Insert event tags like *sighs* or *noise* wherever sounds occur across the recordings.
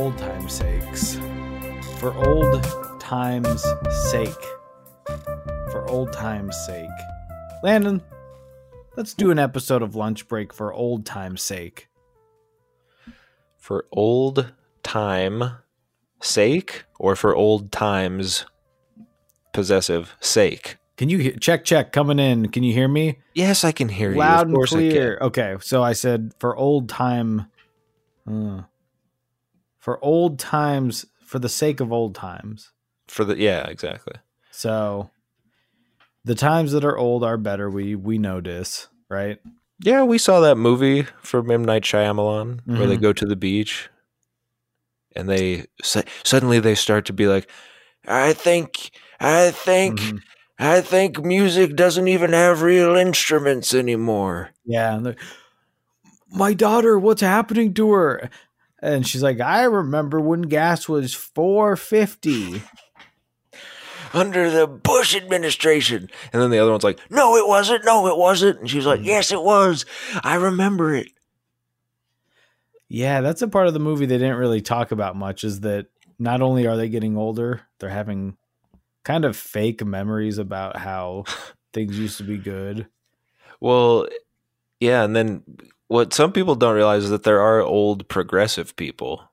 old time's sakes. For old time's sake. For old time's sake. Landon, let's do an episode of Lunch Break for old time's sake. For old time sake or for old times possessive sake? Can you hear, check check coming in? Can you hear me? Yes, I can hear Loud you. Course and clear. Okay, so I said for old time. uh, for old times, for the sake of old times. For the yeah, exactly. So the times that are old are better. We we know this, right? Yeah, we saw that movie from M Night Shyamalan where they Mhm. go to the beach, and they suddenly they start to be like, "I think, I think, Mhm. I think music doesn't even have real instruments anymore." Yeah. and they're, My daughter, what's happening to her? And she's like, I remember when gas was four fifty. Under the Bush administration, and then the other one's like, "No, it wasn't. No, it wasn't." And she's like, Mhm. "Yes, it was. I remember it." Yeah, that's a part of the movie they didn't really talk about much. Is that not only are they getting older, they're having kind of fake memories about how *laughs* things used to be good. Well, yeah, and then what some people don't realize is that there are old progressive people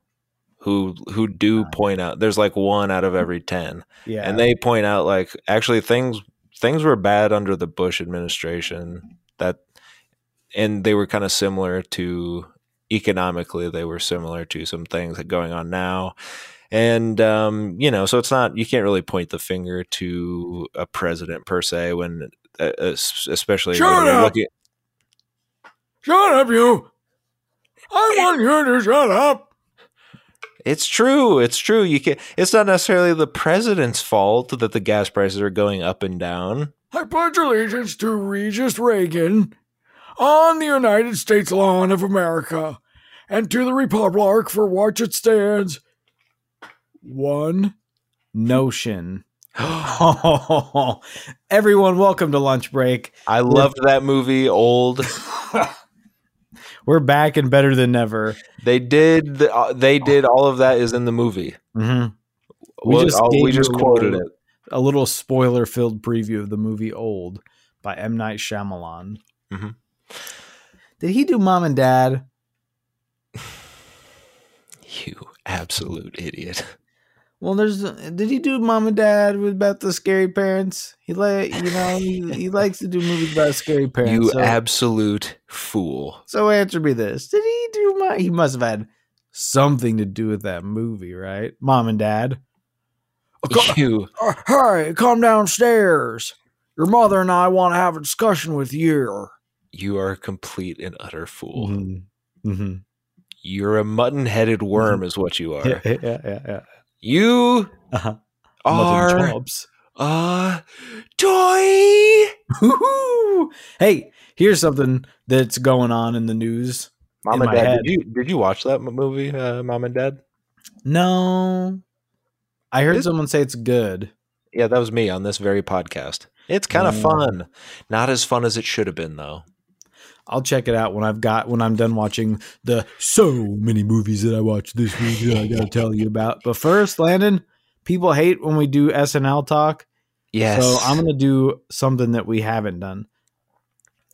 who who do point out there's like one out of every 10 Yeah, and they point out like actually things things were bad under the Bush administration that and they were kind of similar to economically they were similar to some things that going on now. And um, you know so it's not you can't really point the finger to a president per se when uh, especially Shut when you're looking shut up, you! I want you to shut up. It's true. It's true. You can It's not necessarily the president's fault that the gas prices are going up and down. I pledge allegiance to Regis Reagan on the United States lawn of America and to the Republic for which it stands. One notion. *laughs* Everyone, welcome to lunch break. I loved that movie. Old. *laughs* We're back and better than ever. They did. The, uh, they did all of that is in the movie. Mm-hmm. We just just, gave we just quoted little- it. A little spoiler-filled preview of the movie Old by M Night Shyamalan. Mhm. Did he do Mom and Dad? *sighs* You absolute idiot. Well, there's. Did he do Mom and Dad with about the scary parents? He like you know he, he *laughs* likes to do movies about scary parents. You so, absolute fool. so answer me this: Did he do my? He must have had something to do with that movie, right? Mom and Dad. *laughs* You. Uh, hey, come downstairs. Your mother and I want to have a discussion with you. You are a complete and utter fool. Mm-hmm. Mm-hmm. You're a mutton-headed worm, is what you *laughs* are. Yeah, yeah, yeah, yeah. You Uh-huh. Mother are chops. a toy. Hey, here's something that's going on in the news. Mom and Dad, head. did you did you watch that movie, uh, Mom and Dad? No, I heard It's- someone say it's good. Yeah, that was me on this very podcast. It's kind of Oh. fun. Not as fun as it should have been, though. I'll check it out when I've got when I'm done watching the so many movies that I watched this week that I gotta *laughs* tell you about. But first, Landon, people hate when we do SNL talk. Yes. So I'm gonna do something that we haven't done.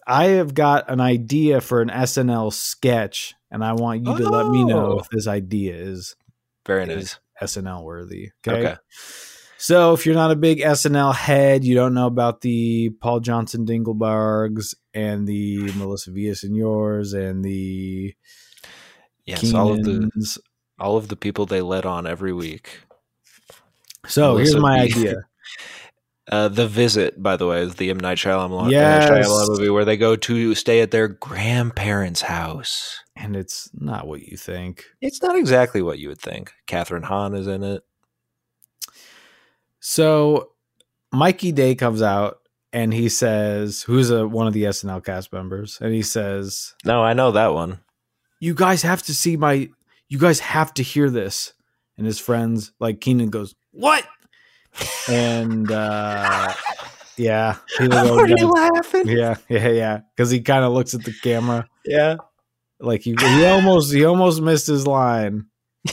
I have got an idea for an SNL sketch, and I want you to let me know Oh. if this idea is very is nice. SNL worthy. Okay? Okay. So if you're not a big SNL head, you don't know about the Paul Johnson Dinglebergs and the Melissa Villasenors and the Yes, all of the all of the people they let on every week. So here's my V. idea. *laughs* Uh, the Visit, by the way, is the M Night Shyamalan, M. Night Shyamalan movie where they go to stay at their grandparents' house. And it's not what you think. It's not exactly what you would think. Kathryn Hahn is in it. So Mikey Day comes out and he says, who's a one of the SNL cast members, and he says, No, I know that one. You guys have to see my you guys have to hear this. And his friends, like Kenan goes, What? And uh yeah, people go *laughs* Are you nuts. laughing? yeah, yeah, yeah. Because he kind of looks at the camera Yeah. like he he almost he almost missed his line. *laughs*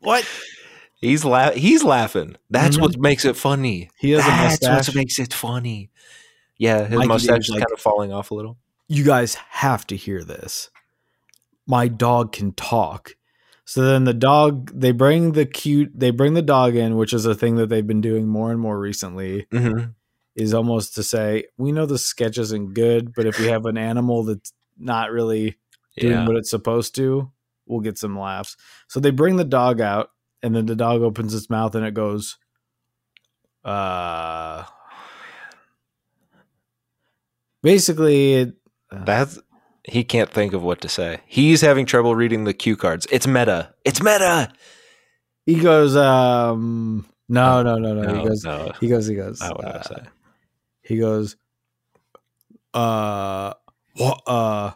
What? He's la- he's laughing. That's Mhm. what makes it funny. He has a mustache. That's what makes it funny. Yeah, his Mikey mustache is like- kind of falling off a little. You guys have to hear this. My dog can talk. So then the dog, they bring the cute, they bring the dog in, which is a thing that they've been doing more and more recently. Mm-hmm. Is almost to say, we know the sketch isn't good, but if we have an animal that's not really doing Yeah. what it's supposed to, we'll get some laughs. So they bring the dog out, and then the dog opens its mouth and it goes, uh, basically, it, uh, That's he can't think of what to say. He's having trouble reading the cue cards. It's meta. It's meta. he goes, um, no, no, no, no. No, he goes, no, he goes, he goes, not what I uh, say. he goes, uh, wa- uh,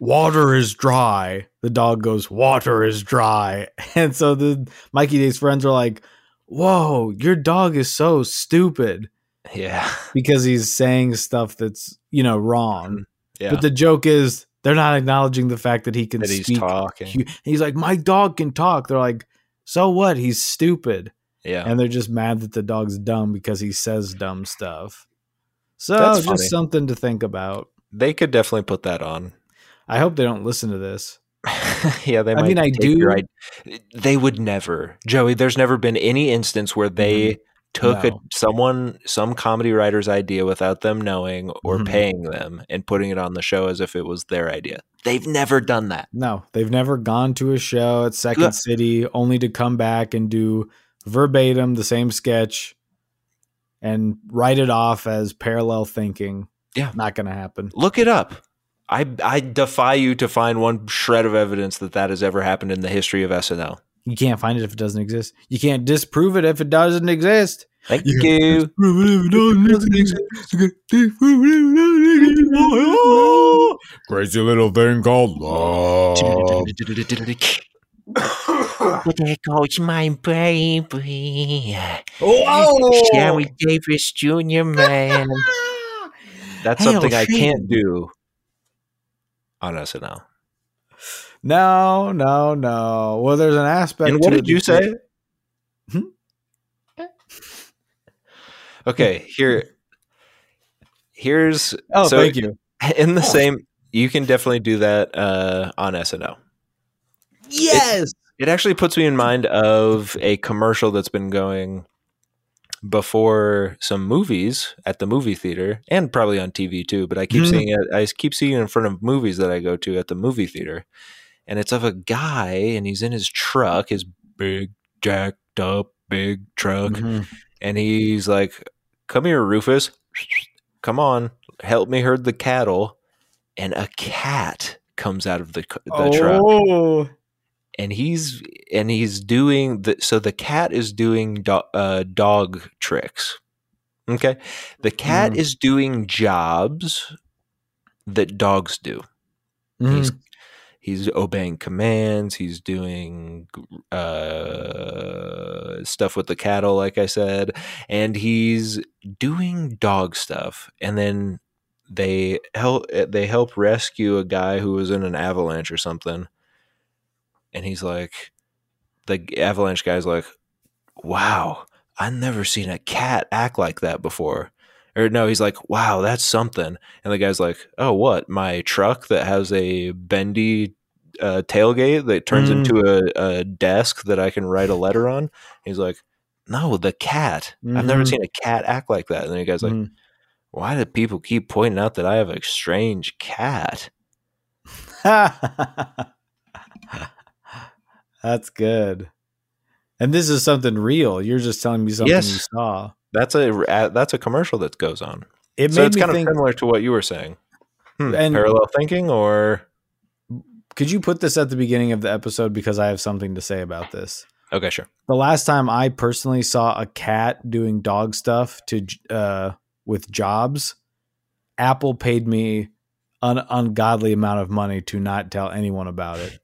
water is dry. The dog goes, water is dry. *laughs* And so the Mikey Day's friends are like, whoa, your dog is so stupid Yeah, *laughs* because he's saying stuff that's, you know, wrong. *clears throat* yeah. But the joke is they're not acknowledging the fact that he can that he's talking. He's like, my dog can talk. They're like, so what? He's stupid. yeah, and they're just mad that the dog's dumb because he says dumb stuff. So That's just funny. something to think about. they could definitely put that on. I hope they don't listen to this. *laughs* yeah, they. I Might mean, I do- your They would never, Joey. There's never been any instance where they took a someone, some comedy writer's idea without them knowing or Mhm. paying them and putting it on the show as if it was their idea. They've never done that. No, they've never gone to a show at Second Yeah. City only to come back and do verbatim the same sketch and write it off as parallel thinking. Yeah. Not going to happen. Look it up. I I defy you to find one shred of evidence that that has ever happened in the history of SNL. You can't find it if it doesn't exist. You can't disprove it if it doesn't exist. Thank You you. Disprove it if it doesn't exist. You can't disprove it if it doesn't exist. Crazy little thing called love. There goes my baby. Whoa! Sherry Davis Jr., man. That's Hail something I can't do on SNL. No, no, no. Well, there's an aspect. And what did it you say? Hmm? *laughs* Okay, here here's Oh, so thank you. in the same you can definitely do that uh, on SNL. Yes. It actually puts me in mind of a commercial that's been going before some movies at the movie theater and probably on TV too, but I keep Mhm. seeing it I keep seeing it in front of movies that I go to at the movie theater. And it's of a guy and he's in his truck, his big jacked up big truck, Mhm. and he's like, "Come here, Rufus. Come on, help me herd the cattle." And a cat comes out of the the truck oh, and he's and he's doing the so the cat is doing do, uh, dog tricks okay the cat Mhm. is doing jobs that dogs do he's Mhm. he's obeying commands he's doing uh stuff with the cattle like i said and he's doing dog stuff and then they help they help rescue a guy who was in an avalanche or something and he's like the avalanche guy's like wow i've never seen a cat act like that before or no he's like wow that's something and the guy's like oh what my truck that has a bendy uh, tailgate that turns Mm. into a, a desk that i can write a letter on he's like no the cat i've never Mhm. seen a cat act like that and the guy's like Mhm. why do people keep pointing out that i have a strange cat *laughs* That's good. And this is something real. You're just telling me something Yes. you saw. that's a that's a commercial that goes on It so it's kind think. of similar to what you were saying Hmm, And- parallel thinking or Could you put this at the beginning of the episode because I have something to say about this? okay sure The last time I personally saw a cat doing dog stuff to uh, with jobs, Apple paid me an ungodly amount of money to not tell anyone about it.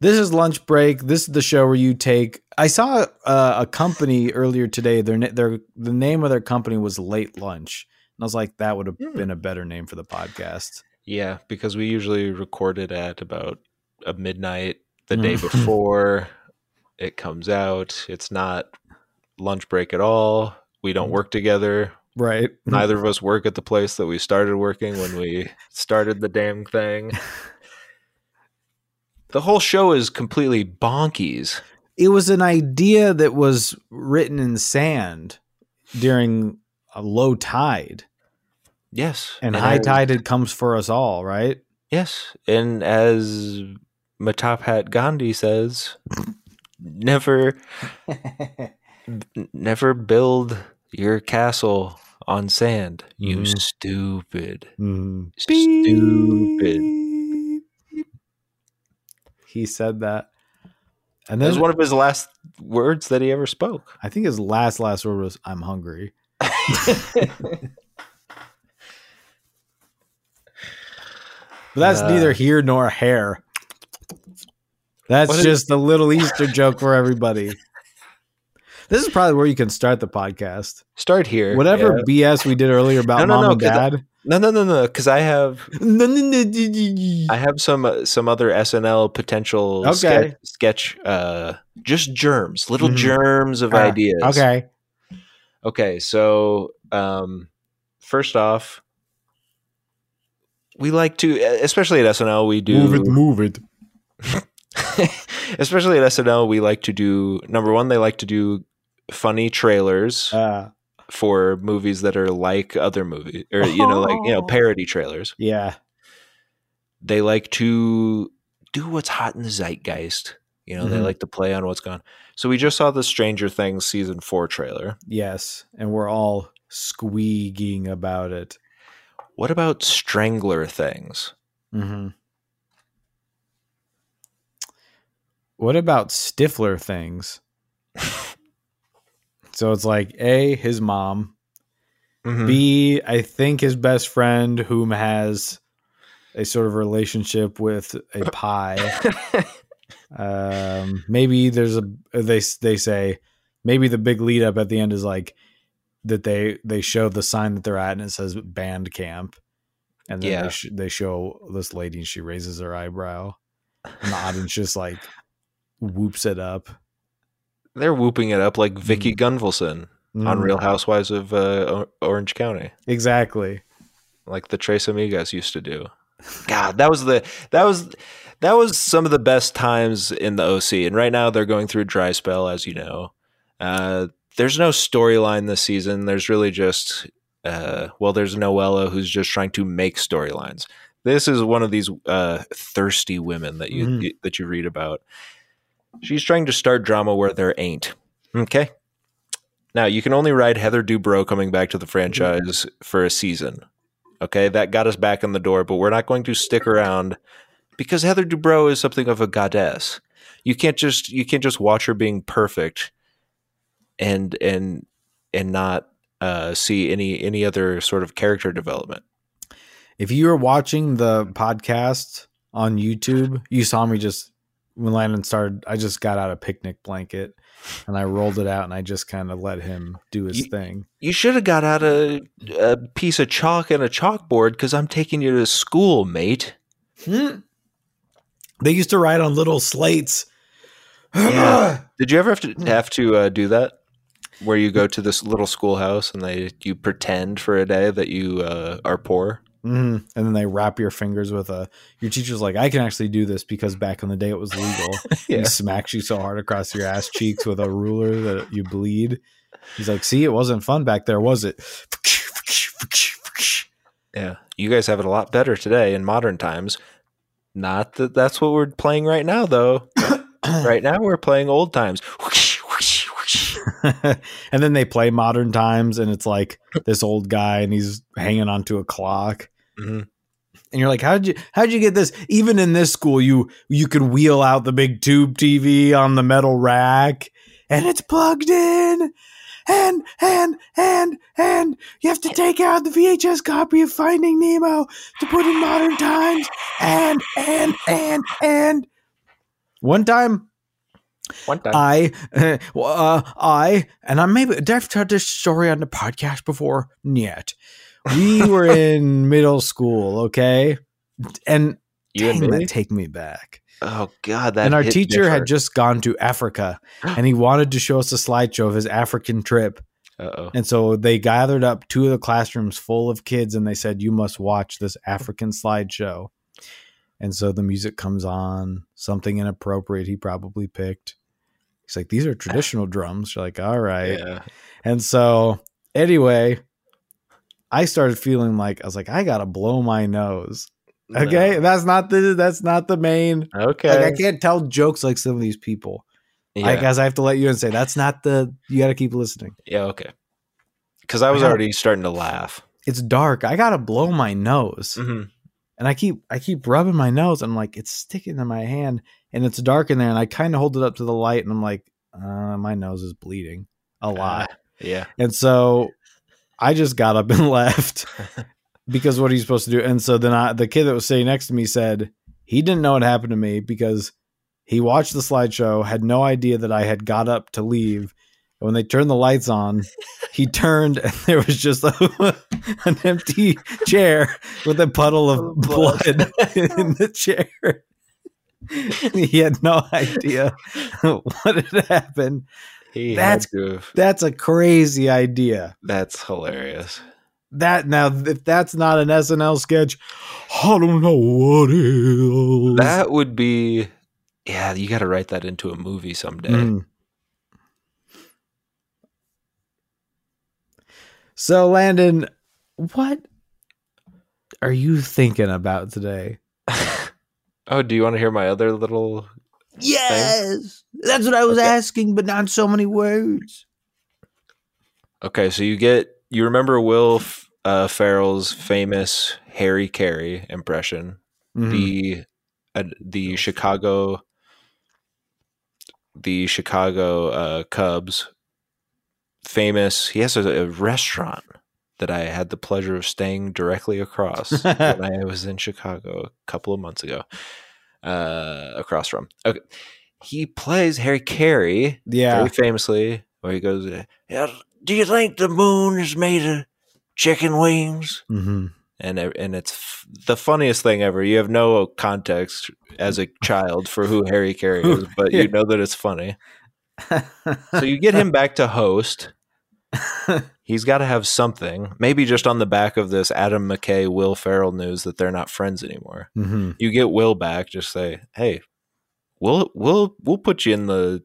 This is lunch break. This is the show where you take. I saw uh, a company earlier today. Their their the name of their company was Late Lunch, and I was like, that would have Hmm. been a better name for the podcast. Yeah, because we usually record it at about a midnight the day *laughs* before it comes out. It's not lunch break at all. We don't work together. right. *laughs* Neither of us work at the place that we started working when we started the damn thing. *laughs* The whole show is completely bonkies. It was an idea that was written in sand during a low tide, Yes. and high as- tide it comes for us all, right? Yes. And as Mataphat Gandhi says, never *laughs* never build your castle on sand. You Mhm. stupid. Mm. Stupid. He said that. And That was one of his last words that he ever spoke. I think his last last word was "I'm hungry." *laughs* But that's Uh. neither here nor here. That's is- just a little Easter joke for everybody. This is probably where you can start the podcast. Start here. Whatever Yeah. BS we did earlier about No, no, mom no, and dad. No, no, no, no. Because I have No, no, no, I have some uh, some other SNL potential Okay. sketch, sketch uh just germs, little Mhm. germs of Ah, ideas. Okay. Okay, so um first off we like to especially at SNL we do move it, move it. *laughs* especially at SNL we like to do number 1 they like to do funny trailers Uh, for movies that are like other movies or you know like you know Oh. parody trailers. yeah. they like to do what's hot in the zeitgeist. You know, they Mhm. like to play on what's gone. So we just saw the Stranger Things season four trailer. Yes. And we're all squeaking about it. What about Strangler Things? Mm-hmm. What about Stifler things? *laughs* so it's like A, his mom, Mhm. B, I think his best friend, whom has a sort of relationship with a *laughs* pie. *laughs* um, maybe there's a they they say maybe the big lead up at the end is like that they they show the sign that they're at and it says band camp, and then Yeah. they sh- they show this lady and she raises her eyebrow, and the audience just like whoops it up. They're whooping it up like Vicki Mm-hmm. Gunvalson on Mm, Real Housewives of uh, Orange County, exactly. like the Tres Amigas used to do. God, that was the that was that was some of the best times in the OC. And right now they're going through a dry spell, as you know. Uh, there's no storyline this season. There's really just uh, well, there's Noella who's just trying to make storylines. This is one of these uh, thirsty women that you Mhm. that you read about. She's trying to start drama where there ain't. Okay. Now you can only ride Heather Dubrow coming back to the franchise for a season. Okay, that got us back in the door, but we're not going to stick around because Heather Dubrow is something of a goddess. You can't just you can't just watch her being perfect and and and not uh, see any any other sort of character development. If you were watching the podcast on YouTube, you saw me just when Landon started. I just got out a picnic blanket and I rolled it out and I just kind of let him do his You- thing. You should have got out a, a piece of chalk and a chalkboard because I'm taking you to school, mate. They used to write on little slates. Yeah. *clears throat* Did you ever have to have to uh, do that? Where you go to this little schoolhouse and they you pretend for a day that you uh, are poor. Hmm And then they wrap your fingers with a. Your teacher's like, I can actually do this because back in the day it was legal. *laughs* Yeah. He smacks you so hard across your ass cheeks with a ruler that you bleed. He's like, see, it wasn't fun back there, was it? Yeah, you guys have it a lot better today in modern times. Not that that's what we're playing right now, though. *coughs* right now we're playing old times. *laughs* and then they play modern times and it's like this old guy and he's hanging onto a clock. Mhm. And you're like, how did you how'd you get this? Even in this school, you you could wheel out the big tube TV on the metal rack and it's plugged in. And and and and you have to take out the VHS copy of Finding Nemo to put in modern times. And and and and one time One time. I, *laughs* uh, I, and I maybe did I told this story on the podcast before? Yet, we were in middle school, okay, and you dang, that take me back. Oh God, that and our teacher had just gone to Africa *gasps* and he wanted to show us a slideshow of his African trip. Uh-oh. And so they gathered up two of the classrooms full of kids and they said, You must watch this African slideshow. And so the music comes on, something inappropriate he probably picked. He's like, These are ah. traditional drums. You're like, All right. Yeah. And so, anyway, I started feeling like I was like, I gotta blow my nose. Okay, that's not the that's not the main. Okay. Like I can't tell jokes like some of these people. yeah. I guess I have to let you and say that's not the. You got to keep listening. yeah. Okay. Because I was I gotta- already starting to laugh. It's dark. I gotta blow my nose, Mhm. and I keep I keep rubbing my nose. And I'm like, it's sticking to my hand, and it's dark in there. And I kind of hold it up to the light, and I'm like, uh, my nose is bleeding a lot. Yeah. And so I just got up and *laughs* left because what are you supposed to do? And so then I, the kid that was sitting next to me said he didn't know what happened to me because he watched the slideshow, had no idea that I had got up to leave. And when they turned the lights on, he *laughs* turned and there was just a, *laughs* an empty chair with a puddle of blood in the chair. he had no idea what had happened. He That's- That's a crazy idea. That's hilarious. That now, if that's not an SNL sketch, I don't know what is. That would be. Yeah, you got to write that into a movie someday. Mm. So, Landon, what are you thinking about today? *laughs* oh, do you want to hear my other little? Yes, that's what I was Okay. asking, but not so many words. Okay, so you get you remember Will uh, Ferrell's famous Harry Caray impression, Mhm. the uh, the Chicago the Chicago uh, Cubs famous. He has a, a restaurant that I had the pleasure of staying directly across *laughs* when I was in Chicago a couple of months ago. Uh, across from okay, he plays Harry Caray yeah, very famously, where he goes, "Yeah, "Do you think the moon is made of chicken wings?" hmm And and it's f- the funniest thing ever. You have no context as a child for who Harry Caray is, but Yeah. you know that it's funny. *laughs* So you get him back to host. He's got to have something, maybe just on the back of this Adam McKay, Will Ferrell news that they're not friends anymore. hmm You get Will back, just say, "Hey, we'll we'll we'll put you in the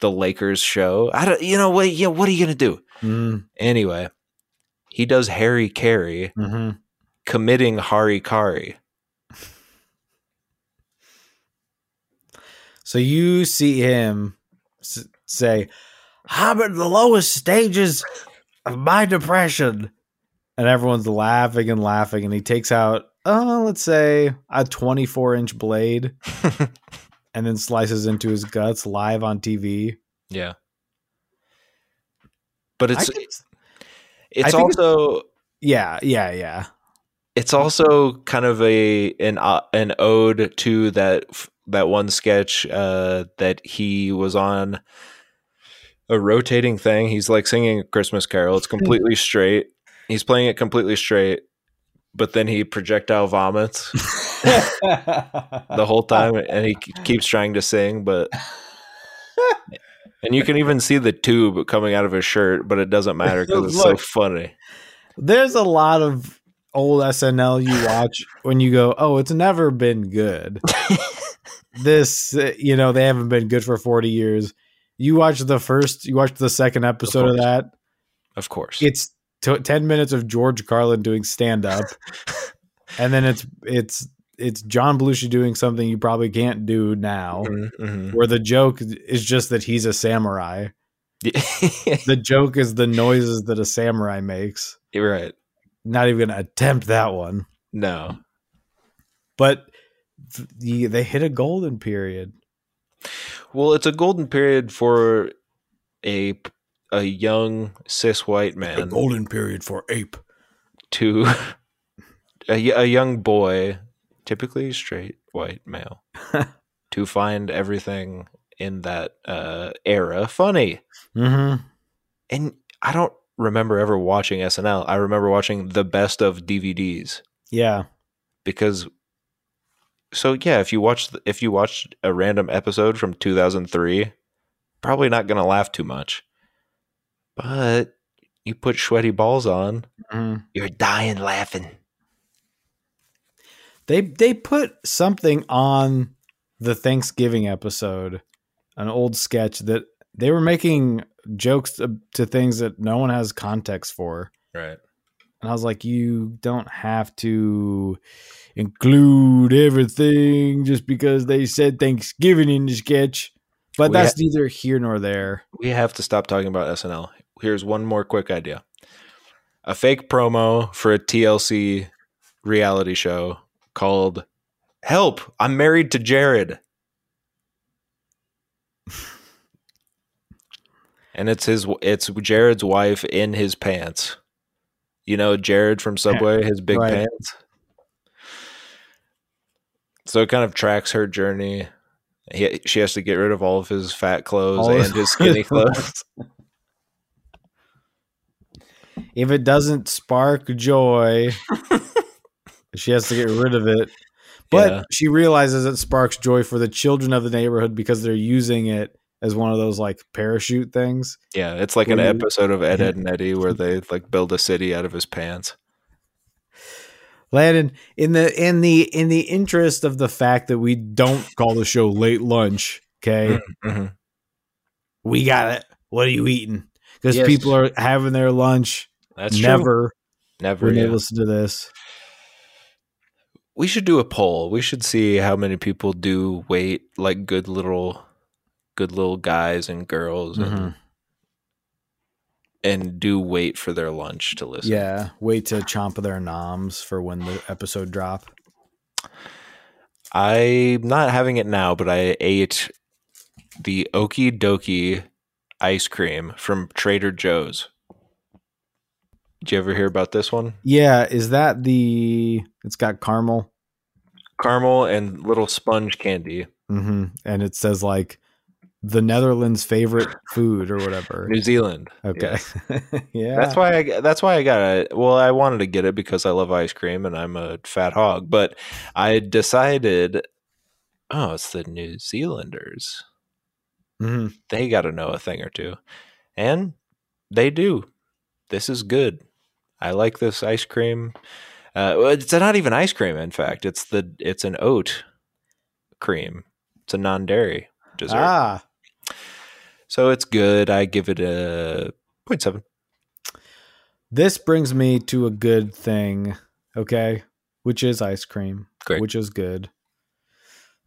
the Lakers show." I don't, you know what? Yeah, what are you gonna do? hmm Anyway, he does Harry Caray hmm committing Hari Kari. So you see him s- say, I'm at the lowest stages of my depression. And everyone's laughing and laughing. And he takes out, oh, let's say a 24 inch blade *laughs* and then slices into his guts live on TV. Yeah, but it's could- it's think it's- also yeah, yeah, yeah. it's also kind of a an uh, an ode to that that one sketch uh, that he was on a rotating thing. He's like singing a Christmas carol. It's *laughs* completely straight. He's playing it completely straight, but then he projectile vomits *laughs* the whole time, and he keeps trying to sing, but. And you can even see the tube coming out of his shirt, but it doesn't matter because it's so funny. There's a lot of old SNL you watch when you go, oh, it's never been good. *laughs* this, you know, they haven't been good for 40 years. You watch the first, you watch the second episode of course. that. Of course. It's t- 10 minutes of George Carlin doing stand up. *laughs* and then it's, it's, it's John Belushi doing something you probably can't do now, Mhm, mhm. where the joke is just that he's a samurai. *laughs* The joke is the noises that a samurai makes. You're right. Not even gonna attempt that one. No. but th- the, they hit a golden period. Well, it's a golden period for a a young cis white man golden period for ape. to a, a young boy, typically straight white male, *laughs* to find everything in that uh, era funny. Mm-hmm. And I don't remember ever watching SNL. I remember watching the best of DVDs Yeah, because So yeah, if you watch if you watched a random episode from 2003, probably not going to laugh too much. But you put sweaty balls on, Mhm. you're dying laughing. They they put something on the Thanksgiving episode, an old sketch that they were making jokes to, to things that no one has context for. Right. And I was like, you don't have to include everything just because they said Thanksgiving in the sketch. But We that's neither here nor there. We have to stop talking about SNL. Here's one more quick idea. A fake promo for a TLC reality show called Help, I'm married to Jared. and it's his it's Jared's wife in his pants. You know Jared from Subway, his big Right. pants. So it kind of tracks her journey. He, she has to get rid of all of his fat clothes All and his skinny *laughs* clothes. If it doesn't spark joy, *laughs* she has to get rid of it. But Yeah. she realizes it sparks joy for the children of the neighborhood because they're using it as one of those like parachute things. Yeah, it's like an you- episode of Ed. Ed and Eddie where they like build a city out of his pants. Landon, in the in the in the interest of the fact that we don't call the show late lunch, okay, Mhm. we got it. What are you eating? Because Yes. people are having their lunch. That's true. never Never. when yeah. they listen to this. We should do a poll. We should see how many people do wait like good little good little guys and girls and, Mhm. and do wait for their lunch to listen. Yeah, wait to chomp their noms for when the episode drop. I'm not having it now, but I ate the Okie Dokie ice cream from Trader Joe's. Did you ever hear about this one? Yeah, is that the? It's got caramel, Caramel and little sponge candy. hmm and it says like the Netherlands' favorite food or whatever. New Zealand. Okay, yeah, *laughs* That's why I that's why I got it. Well, I wanted to get it because I love ice cream and I'm a fat hog, but I decided oh, it's the New Zealanders. Mhm. They got to know a thing or two. And they do. This is good. I like this ice cream. Uh, it's not even ice cream in fact. It's the it's an oat cream. It's a non-dairy dessert. Ah, So it's good. I give it a 0.7. this brings me to a good thing. Okay, which is ice cream, Great. which is good.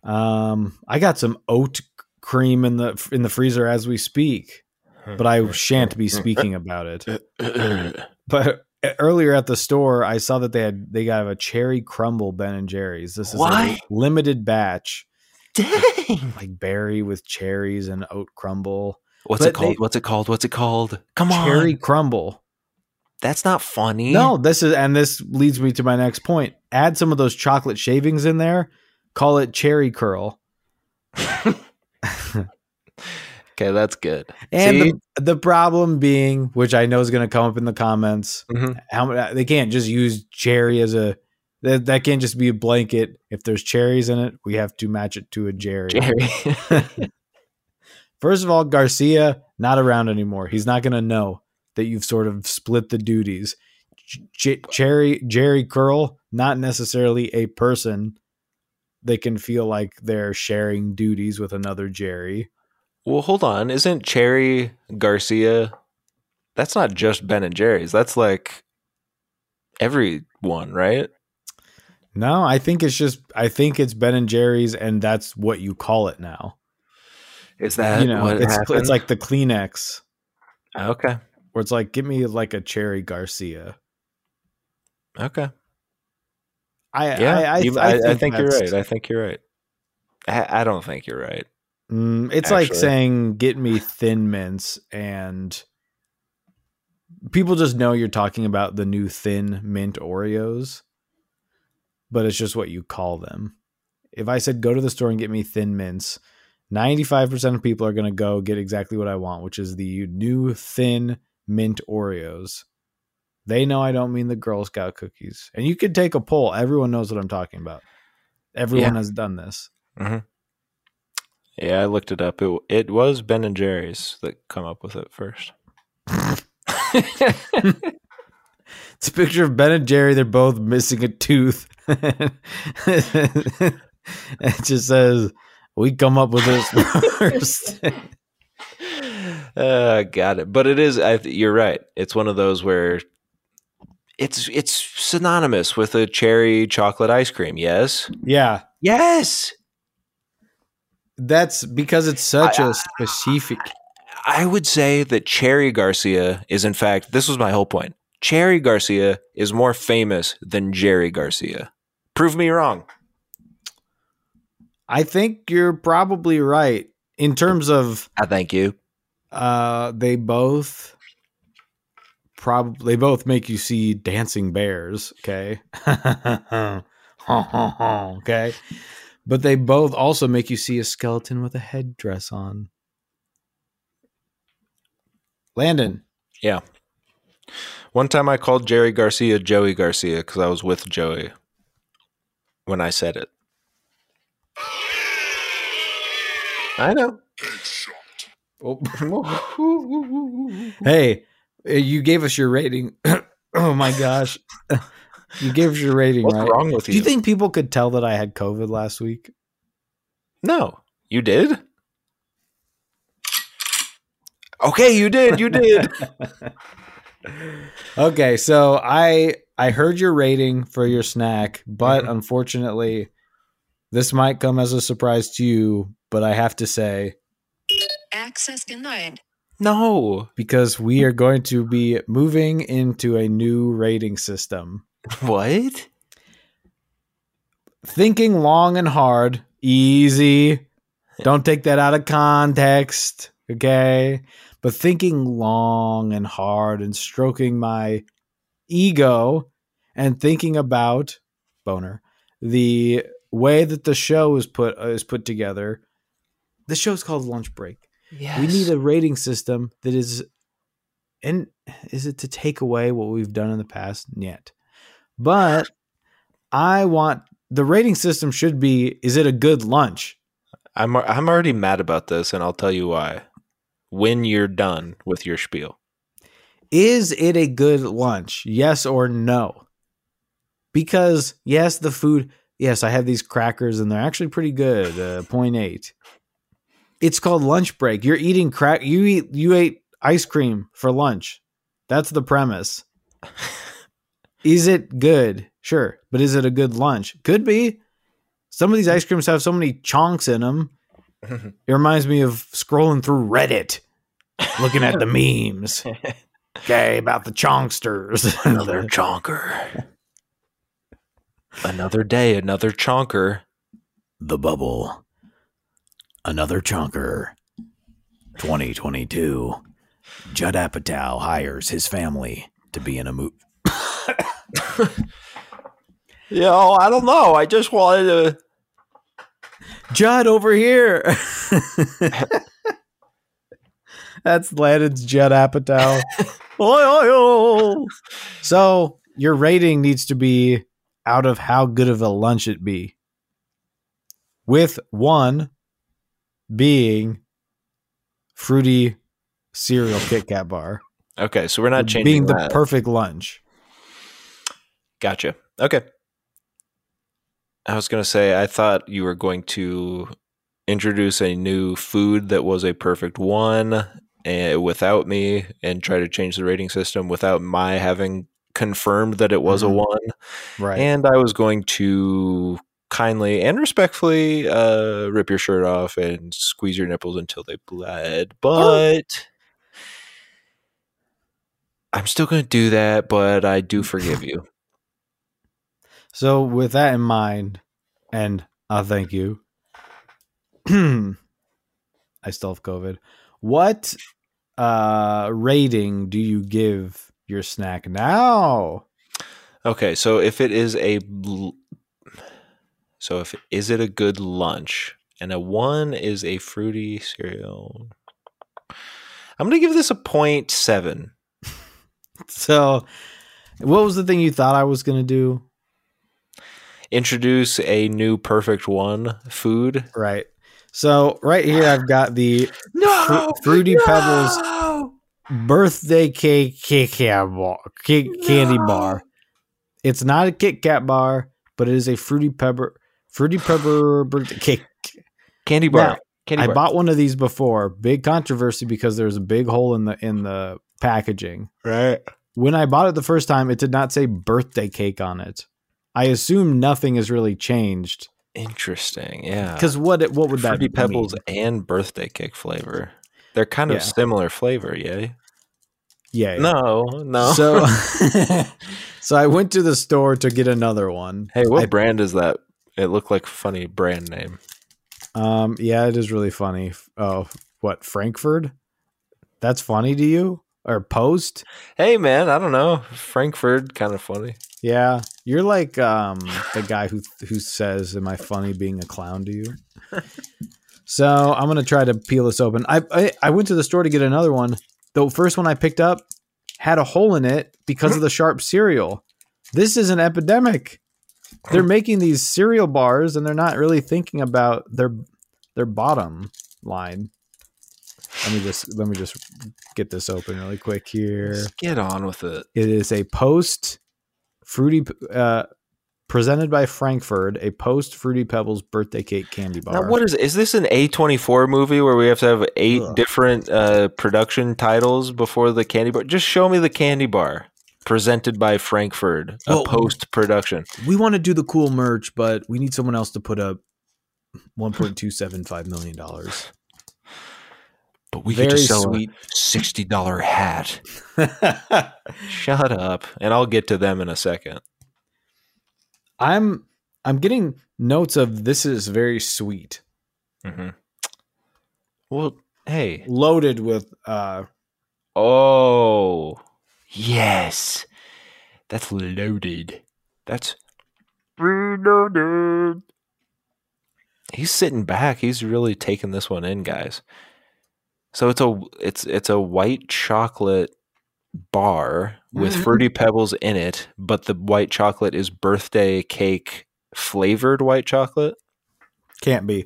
Um, I got some oat cream in the in the freezer as we speak, but I shan't be speaking about it. *laughs* But earlier at the store, I saw that they had they got a cherry crumble Ben and Jerry's. This is a limited batch, Dang. like berry with cherries and oat crumble. What's But it called? they- What's it called? What's it called? Come on. Cherry crumble. That's not funny. No, this is and this leads me to my next point. Add some of those chocolate shavings in there. Call it cherry curl. *laughs* *laughs* Okay, that's good. And the, the problem being, which I know is going to come up in the comments, Mhm. how they can't just use cherry as a that, that can't just be a blanket. If there's cherries in it, we have to match it to a Jerry. Jerry. *laughs* First of all, Garcia not around anymore. He's not going to know that you've sort of split the duties. J- Cherry Jerry Curl, not necessarily a person. They can feel like they're sharing duties with another Jerry. Well, hold on. Isn't Cherry Garcia? That's not just Ben and Jerry's. That's like everyone, right? No, I think it's just I think it's Ben and Jerry's, and that's what you call it now. Is that you know, what it's happened? it's like the Kleenex, okay, where it's like, give me like a Cherry Garcia. okay. I Yeah, I, I, I, I, think, I think you're right. I think you're right. I, I don't think you're right. Mm, it's like saying, "Get me Thin Mints," and people just know you're talking about the new Thin Mint Oreos, but it's just what you call them. If I said, "Go to the store and get me Thin Mints," ninety-five percent of people are going to go get exactly what I want, which is the new Thin Mint Oreos. They know I don't mean the Girl Scout cookies, and you could take a poll. Everyone knows what I'm talking about. Everyone has done this. Yeah, I looked it up. It it was Ben and Jerry's that come up with it first. *laughs* It's a picture of Ben and Jerry. They're both missing a tooth. *laughs* it just says, "We come up with this first. uh, got it. But it is. I, you're right. It's one of those where it's it's synonymous with a cherry chocolate ice cream. Yes. yeah, Yes. That's because it's such a specific. I would say that Cherry Garcia is, in fact, this was my whole point. Cherry Garcia is more famous than Jerry Garcia. Prove me wrong. I think you're probably right in terms of I thank you. uh, they both probably they both make you see dancing bears. Okay, *laughs* okay, but they both also make you see a skeleton with a headdress on. Landon, Yeah. One time I called Jerry Garcia Joey Garcia because I was with Joey when I said it. I know. *laughs* *laughs* hey, uh, you gave us your rating. *coughs* oh my gosh, *laughs* you gave your rating, What's right? wrong with you? Do you? you think people could tell that I had COVID last week? No. You did? Okay, you did. You did. *laughs* Okay, so I I heard your rating for your snack, but Mhm. unfortunately, this might come as a surprise to you. But I have to say Access denied. no. because we are going to be moving into a new rating system. *laughs* What? Thinking long and hard, easy. Don't take that out of context, okay? But thinking long and hard and stroking my ego and thinking about boner the way that the show is put uh, is put together. The show's called Lunch Break. Yes. We need a rating system that is and is it to take away what we've done in the past? Yet. But I want the rating system should be is it a good lunch? I'm I'm already mad about this, and I'll tell you why. When you're done with your spiel, Is it a good lunch? Yes or no? Because yes, the food, yes, I have these crackers and they're actually pretty good. Uh, 0.8. It's called lunch break. You're eating crack you eat you ate ice cream for lunch. That's the premise. *laughs* is it good? Sure, but is it a good lunch? Could be. Some of these ice creams have so many chunks in them. *laughs* It reminds me of scrolling through Reddit, looking at the memes. *laughs* Okay, about the chonksters. *laughs* another chonker. Another day, another chonker. the bubble. Another chonker. 2022. Judd Apatow hires his family to be in a *laughs* movie. Yo, oh, I don't know. I just wanted to. Judd over here. *laughs* That's Landon's Judd Apatow. *laughs* So your rating needs to be out of how good of a lunch it be. With one being fruity cereal Kit Kat bar. Okay, so we're not changing being the that. perfect lunch. Gotcha. Okay. I was going to say, I thought you were going to introduce a new food that was a perfect one uh, without me and try to change the rating system without my having confirmed that it was Mhm. a one. Right. And I was going to kindly and respectfully uh, rip your shirt off and squeeze your nipples until they bled. But I'm still going to do that, but I do forgive you. So with that in mind, and I thank you. *clears throat* I still have COVID. What uh rating do you give your snack now? Okay, so if it is a so if is it a good lunch and a 1 is a fruity cereal. I'm going to give this a 0.7. *laughs* So what was the thing you thought I was gonna do? Introduce a new perfect one food. Right. So right here I've got the *laughs* Fru- Fruity Pebbles birthday cake Kit Kat bar, Kit, candy bar. It's not a Kit Kat bar, but it is a fruity pepper fruity pepper birthday cake. Candy bar. Now, Candy I bar. bought one of these before. Big controversy because there's a big hole in the in the packaging. right. When I bought it the first time, it did not say birthday cake on it. I assume nothing has really changed. Interesting. Yeah. Because what what would that Fruity Pebbles mean? and birthday cake flavor. They're kind of Yeah. similar flavor, yeah. Yeah. yeah. No, no. So *laughs* *laughs* so I went to the store to get another one. hey, what I- brand is that? It looked like funny brand name. Um yeah, it is really funny. Oh, what Frankford? That's funny to you? Or Post? Hey, man, I don't know. Frankford, kind of funny. Yeah. You're like um the guy who who says am I funny being a clown to you? so, I'm going to try to peel this open. I, I I went to the store to get another one. The first one I picked up had a hole in it because of the sharp cereal. This is an epidemic. They're making these cereal bars and they're not really thinking about their their bottom line. Let me just let me just get this open really quick here. Just get on with it. It is a post fruity uh presented by Frankford, a post fruity pebbles birthday cake candy bar. Now, what is is this an A twenty four movie where we have to have eight Ugh. different uh, production titles before the candy bar? Just show me the candy bar presented by Frankfurt, a Well- post production. we want to do the cool merch, but we need someone else to put up one point two seven five million dollars. But we Very could just sell sweet. a sixty dollar hat. *laughs* Shut up, and I'll get to them in a second. I'm I'm getting notes of this is very sweet, hmm Well, hey, loaded with uh oh yes, that's loaded. That's reloaded. He's sitting back. He's really taking this one in, guys. So it's a it's it's a white chocolate bar with Mhm. fruity pebbles in it, but the white chocolate is birthday cake flavored white chocolate. can't be.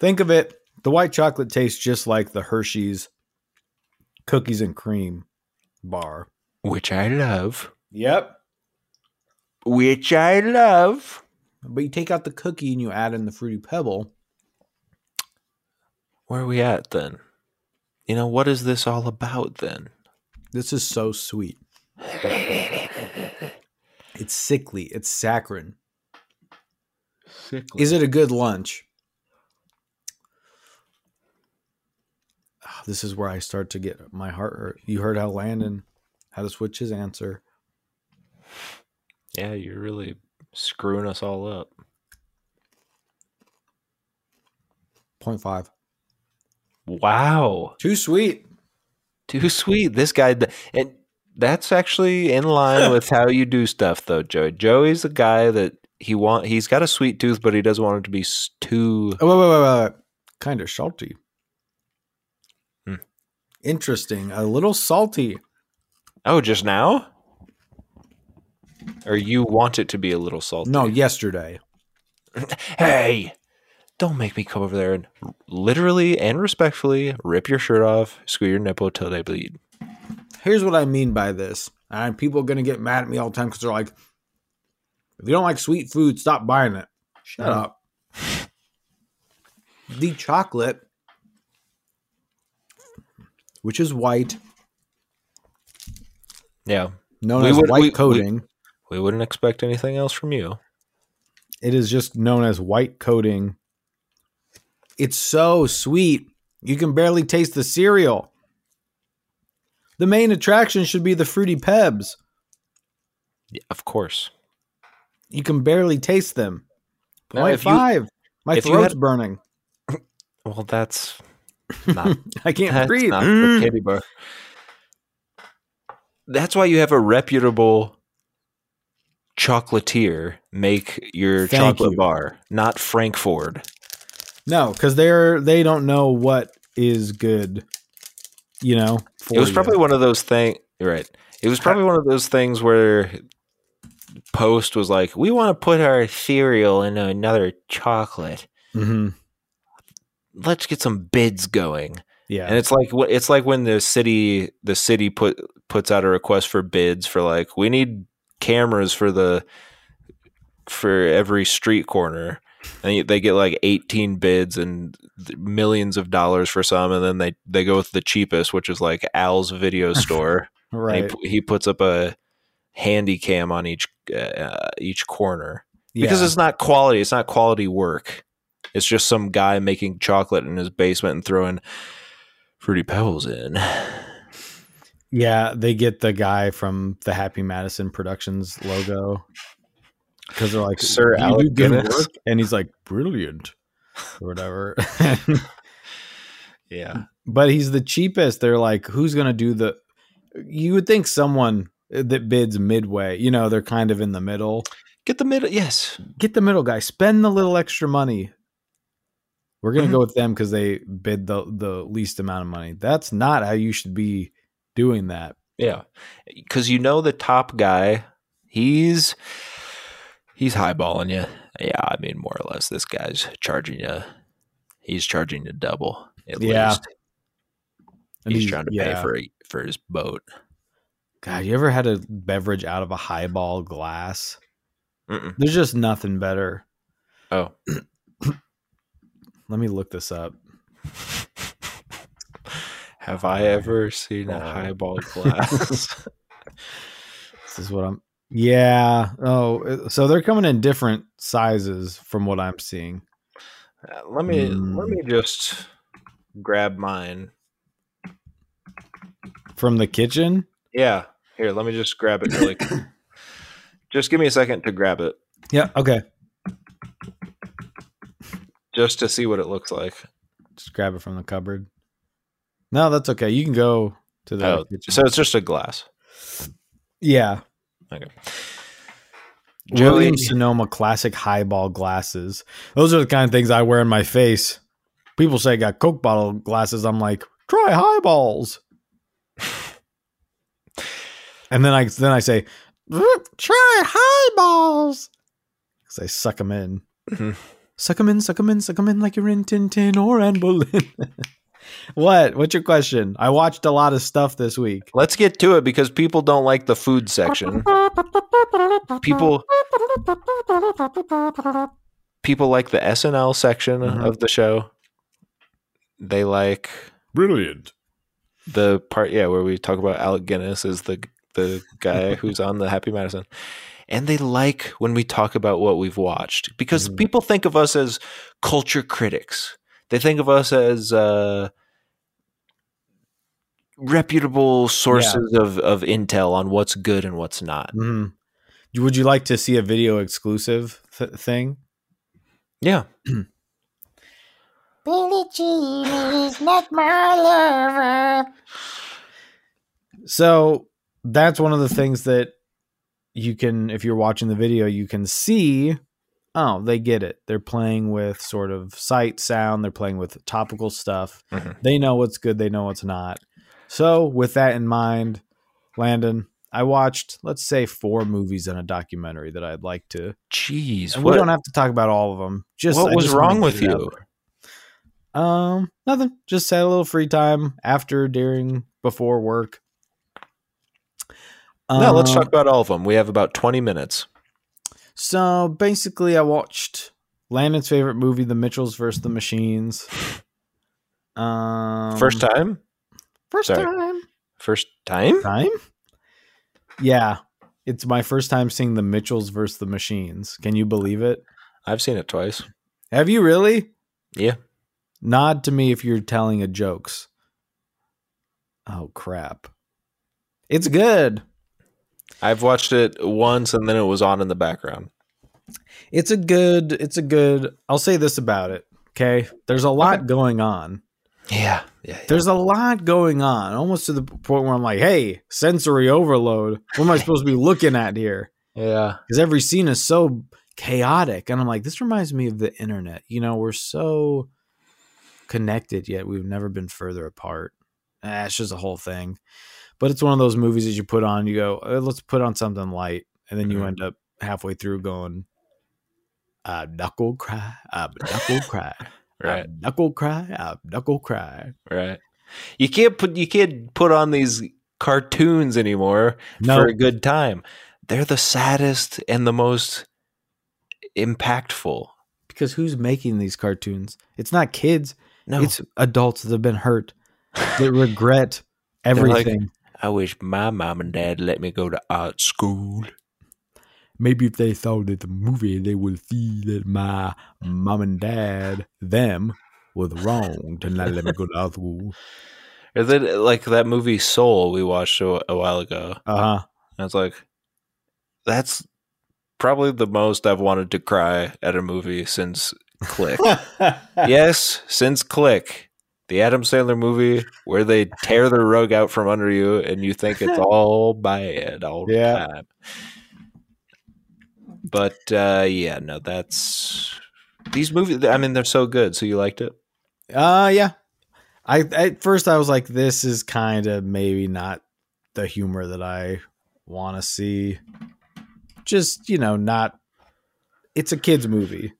Think of it. The white chocolate tastes just like the Hershey's cookies and cream bar. which I love. Yep. Which I love. But you take out the cookie and you add in the fruity pebble. Where are we at then? You know, what is this all about then? This is so sweet. *laughs* It's sickly. It's saccharine. Sickly. Is it a good lunch? Ah, This is where I start to get my heart hurt. You heard how Landon had to switch his answer. Yeah, you're really screwing us all up. Point five. Wow. Too sweet. Too sweet. This guy, and that's actually in line *laughs* with how you do stuff, though, Joey. Joey's the guy that he want. He's got a sweet tooth, but he doesn't want it to be too. Oh, wait, wait, wait, wait. Kind of salty. Hmm. Interesting. A little salty. Oh, just now? Or you want it to be a little salty? No, yesterday. *laughs* Hey, don't make me come over there and literally and respectfully rip your shirt off, squeeze your nipple till they bleed. Here's what I mean by this. And people are going to get mad at me all the time because they're like, if you don't like sweet food, stop buying it. Shut up. *laughs* The chocolate, which is white, Yeah, known We as would- white we- we- coating. we wouldn't expect anything else from you. It is just known as white coating. It's so sweet. You can barely taste the cereal. The main attraction should be the fruity pebs. Yeah, of course. You can barely taste them. Now, Point if you- five. My throat's had- burning. *laughs* Well, that's not *laughs* I can't That's breathe. not Mm. kitty bar. That's why you have a reputable chocolatier make your Thank chocolate you. bar, not Frankford. No, because they're they don't know what is good. You know, for it was you. probably one of those things. Right. It was probably one of those things where post was like, "We want to put our cereal in another chocolate. hmm Let's get some bids going." Yeah. And it's like it's like when the city the city put puts out a request for bids for like we need cameras for the for every street corner and they get like 18 bids and millions of dollars for some and then they they go with the cheapest which is like Al's video *laughs* store. Right. he, he puts up a handy cam on each uh, each corner. Because Yeah. it's not quality it's not quality work. It's just some guy making chocolate in his basement and throwing fruity pebbles in. Yeah, they get the guy from the Happy Madison Productions logo because they're like, Sir "Do you Alec do good Guinness?" work?" and he's like, "Brilliant," or whatever. *laughs* yeah but he's the cheapest. They're like, "Who's gonna do the?" You would think someone that bids midway. You know, they're kind of in the middle. get the middle yes Get the middle guy. Spend the little extra money. We're gonna Mhm. go with them because they bid the the least amount of money. That's not how you should be doing that. yeah because you know the top guy he's he's highballing you yeah i mean more or less this guy's charging you he's charging you double at Yeah. least And he's, trying to yeah. pay for for his boat God, you ever had a beverage out of a highball glass? Mm-mm. There's just nothing better. oh Let me look this up. have i ever seen a highball glass *laughs* This is what I'm. Yeah. Oh, so they're coming in different sizes from what I'm seeing. Uh, let me let Mm. me just grab mine. From the kitchen? Yeah, here. Let me just grab it really. *coughs* just give me a second to grab it, Yeah. Okay. just to see what it looks like. Just grab it from the cupboard. No, that's okay. You can go to the Oh, kitchen. so it's just a glass. yeah. Okay. William Sonoma classic highball glasses. Those are the kind of things I wear in my face. People say I got Coke bottle glasses. I'm like, try highballs. *laughs* and then I then I say, try highballs. Because I suck them in. Mhm. Suck them in, suck them in, suck them in like you're in Tintin or Anne Boleyn. *laughs* what? What's your question? I watched a lot of stuff this week. Let's get to it because people don't like the food section. People people like the SNL section Mhm. of the show. They like Brilliant. the part yeah where we talk about Alec Guinness is the the guy *laughs* who's on the Happy Madison. And they like when we talk about what we've watched because Mhm. people think of us as culture critics. They think of us as uh, reputable sources of, of intel on what's good and what's not. hmm Would you like to see a video exclusive th- thing? Yeah. *clears throat* Billie Jean is not my lover. So that's one of the things that you can, if you're watching the video, you can see. Oh, they get it. They're playing with sort of sight, sound. They're playing with topical stuff. Mhm. They know what's good. They know what's not. So, with that in mind, Landon, I watched, let's say, four movies and a documentary that I'd like to. Jeez. And What, we don't have to talk about all of them. Just what I was just wrong with you? Um, nothing. Just had a little free time after, during, before work. No, let's Um, talk about all of them. We have about 20 minutes. So basically, I watched Landon's favorite movie, The Mitchells versus the Machines. Um, First time? First sorry. time. First time? Time. Yeah, it's my first time seeing The Mitchells versus the Machines. Can you believe it? I've seen it twice. Have you really? Yeah. Nod to me if you're telling a jokes. Oh crap! It's good. I've watched it once and then it was on in the background. It's a good. It's a good. I'll say this about it. Okay, there's a lot going on. Yeah. Yeah. There's a lot going on, almost to the point where I'm like, "Hey, sensory overload. What am I supposed to be looking at here?" *laughs* Yeah. Because every scene is so chaotic, and I'm like, "This reminds me of the internet." You know, we're so connected, yet we've never been further apart. Eh, it's just a whole thing. But it's one of those movies that you put on. You go, "Uh, "Let's put on something light," and then you Mhm. end up halfway through going, I knuckle cry, I knuckle cry, Right. I knuckle cry, I knuckle cry. Right. You can't put you can't put on these cartoons anymore No. for a good time. They're the saddest and the most impactful. Because who's making these cartoons? It's not kids. No, It's adults that have been hurt that regret *laughs* like- everything. I wish my mom and dad let me go to art school. Maybe if they saw this movie, they would see that my mom and dad, them, was wrong to not let me go to art school. Or that like that movie Soul we watched a, a while ago. Uh huh. I was like, that's probably the most I've wanted to cry at a movie since Click. *laughs* yes, since Click, the Adam Sandler movie where they tear the rug out from under you and you think it's *laughs* all bad all the Yeah. time. But uh, yeah, no, that's these movies. I mean, they're so good. So you liked it? Uh yeah. I at first I was like, this is kind of maybe not the humor that I want to see. Just you know, not. It's a kids movie,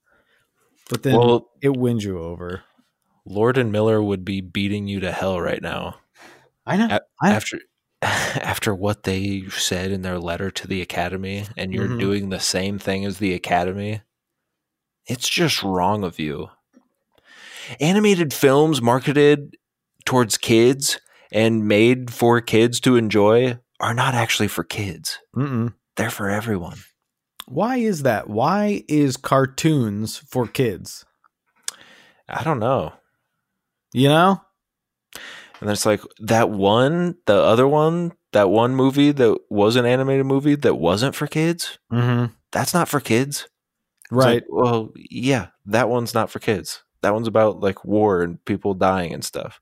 but then well, it wins you over. Lord and Miller would be beating you to hell right now I know. A- I- after *laughs* after what they said in their letter to the Academy, and you're Mhm. doing the same thing as the Academy. It's just wrong of you. Animated films marketed towards kids and made for kids to enjoy are not actually for kids. Mm-mm. They're for everyone. Why is that? Why is cartoons for kids? I don't know. You know? And it's like that one, the other one, that one movie that was an animated movie that wasn't for kids. Mm-hmm. That's not for kids. Right. like, well, yeah, that one's not for kids. That one's about like war and people dying and stuff.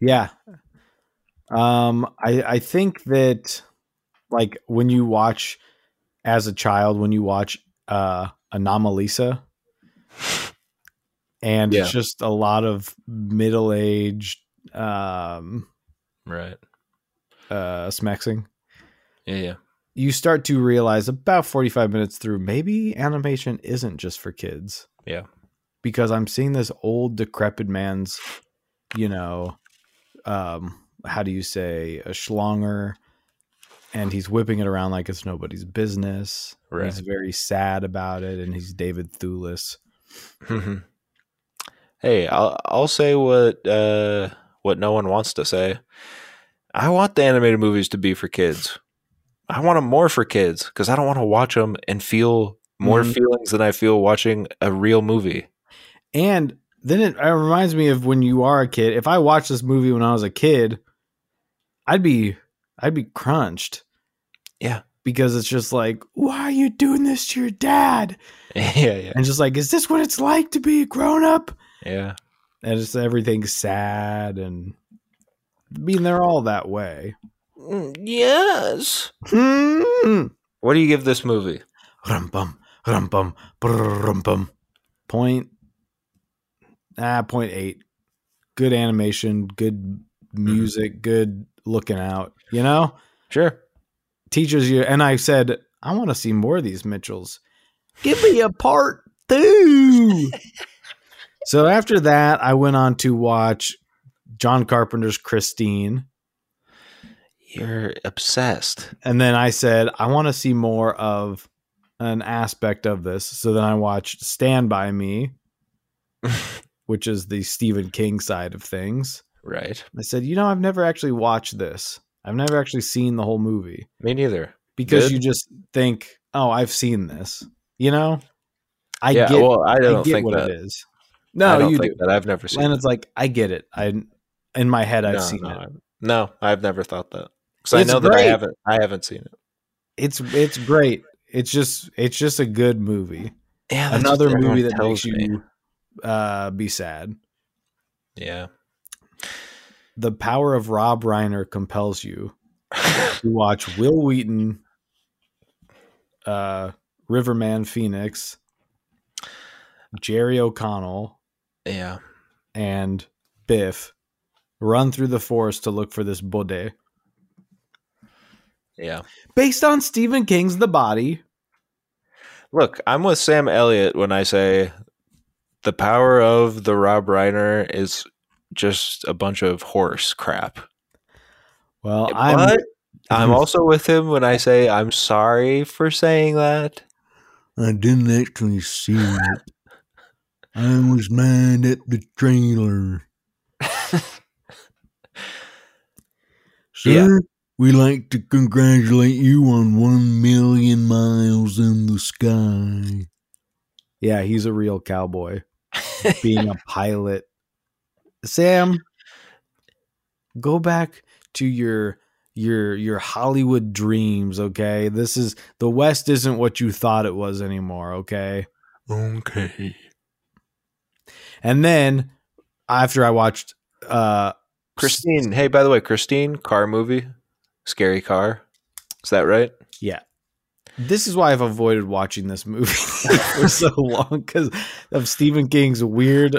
Yeah. Um, I I think that like when you watch as a child, when you watch uh Anomalisa, and Yeah. it's just a lot of middle aged um Right. uh smexing, Yeah. Yeah. you start to realize about 45 minutes through maybe animation isn't just for kids. Yeah. Because I'm seeing this old decrepit man's, you know, um, how do you say, a schlonger, and he's whipping it around like it's nobody's business. Right. He's very sad about it, and he's David Thewlis. Hey, I'll I'll say what uh what no one wants to say. I want the animated movies to be for kids. I want them more for kids because I don't want to watch them and feel more Mhm. feelings than I feel watching a real movie. And then it, it reminds me of when you are a kid. If I watched this movie when I was a kid, I'd be I'd be crunched. Yeah. Because it's just like, why are you doing this to your dad? *laughs* yeah, yeah, And just like, is this what it's like to be a grown up? Yeah. And just everything's sad and I mean they're all that way. Mm, Yes. Hmm. What do you give this movie? Rum bum, rum bum, rum bum. Point ah, point eight. Good animation, good music, good looking out. You know, Sure. teaches you. And I said, I want to see more of these Mitchells. Give me a part two. *laughs* so after that, I went on to watch John Carpenter's Christine. You're obsessed. And then I said, I want to see more of an aspect of this. So then I watched Stand By Me, *laughs* which is the Stephen King side of things. Right. I said, you know, I've never actually watched this. I've never actually seen the whole movie Me neither. because Good. you just think, oh, I've seen this. You know, I yeah. get, well, I I don't get think what that. it is. No, you do. that. I've never seen. And it's like I get it. I in my head, I've no, seen no, it. I- No, I've never thought that. Because I know that I haven't. I haven't seen it. It's it's great. It's just it's just a good movie. Yeah, Another movie that makes me. you uh, be sad. Yeah. The power of Rob Reiner compels you *laughs* to watch Wil Wheaton, uh, Riverman Phoenix, Jerry O'Connell, yeah. and Biff run through the forest to look for this Bode. Yeah. based on Stephen King's The Body. Look, I'm with Sam Elliott when I say the power of the Rob Reiner is just a bunch of horse crap. Well, I'm But *laughs* I'm also with him when I say I'm sorry for saying that. I didn't actually see it. I was mad at the trailer. *laughs* Sir, Yeah. we like to congratulate you on one million miles in the sky. yeah, he's a real cowboy being a *laughs* pilot. Sam, go back to your your your Hollywood dreams, okay? This is the West isn't what you thought it was anymore, okay? Okay. And then after I watched uh Christine, hey, by the way, Christine, car movie, scary car. Is that right? Yeah. This is why I've avoided watching this movie *laughs* for so long because of Stephen King's weird.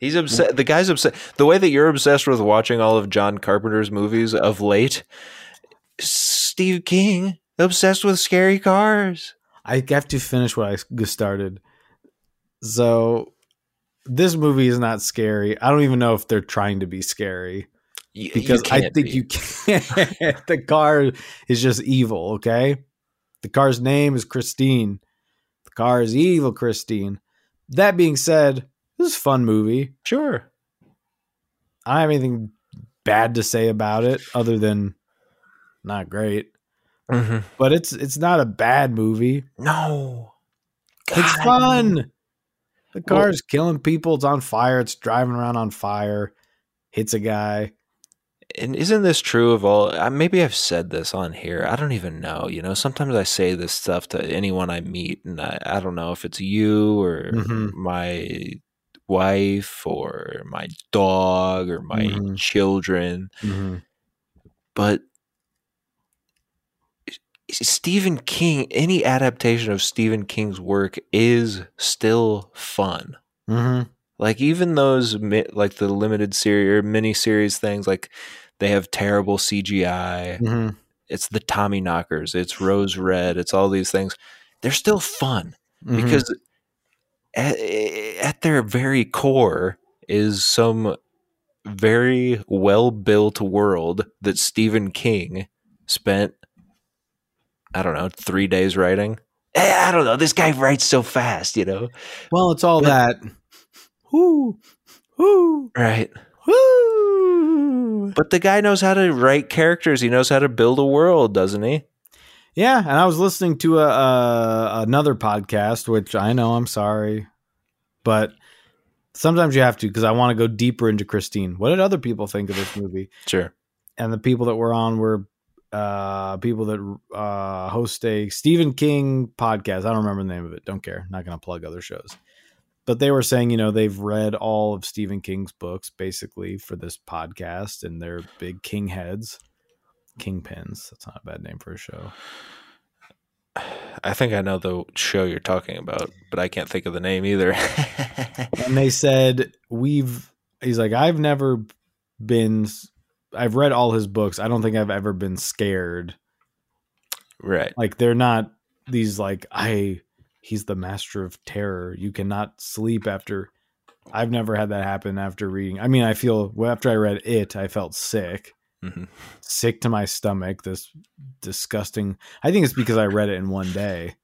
He's upset. The guy's upset. The way that you're obsessed with watching all of John Carpenter's movies of late, Steve King obsessed with scary cars. I have to finish what I started. So, this movie is not scary. I don't even know if they're trying to be scary because I think be. you can't. *laughs* the car is just evil, okay? The car's name is Christine. The car is evil, Christine. That being said, this is a fun movie. sure. I don't have anything bad to say about it other than not great. Mm-hmm. But it's it's not a bad movie. No, It's fun. The car's killing people. It's on fire. It's driving around on fire. Hits a guy. And isn't this true of all? Maybe I've said this on here. I don't even know. You know, sometimes I say this stuff to anyone I meet, and I, I don't know if it's you or Mhm. my wife or my dog or my Mhm. children, but Stephen King, any adaptation of Stephen King's work is still fun. Mm-hmm. Like even those like the limited series or mini series things, like they have terrible CGI. Mm-hmm. It's the Tommy Knockers. It's Rose Red. It's all these things. They're still fun Mm-hmm. because at, at their very core is some very well built world that Stephen King spent. I don't know, three days writing. Eh, I don't know. This guy writes so fast, you know. well, it's all But- that. Whoo, whoo, Right. whoo. But the guy knows how to write characters. He knows how to build a world, doesn't he? Yeah, and I was listening to a, a another podcast, which I know I'm sorry, but sometimes you have to because I want to go deeper into Christine. What did other people think of this movie? Sure. and the people that were on were uh people that uh host a Stephen King podcast. I don't remember the name of it. Don't care. Not going to plug other shows. But they were saying, you know, they've read all of Stephen King's books basically for this podcast and they're big king heads. Kingpins. That's not a bad name for a show. I think I know the show you're talking about, but I can't think of the name either. *laughs* and they said we've he's like i've never been i've read all his books i don't think i've ever been scared right. like they're not these like i he's the master of terror you cannot sleep after i've never had that happen after reading i mean i feel well, after i read it i felt sick Mhm. sick to my stomach this disgusting i think it's because i read it in one day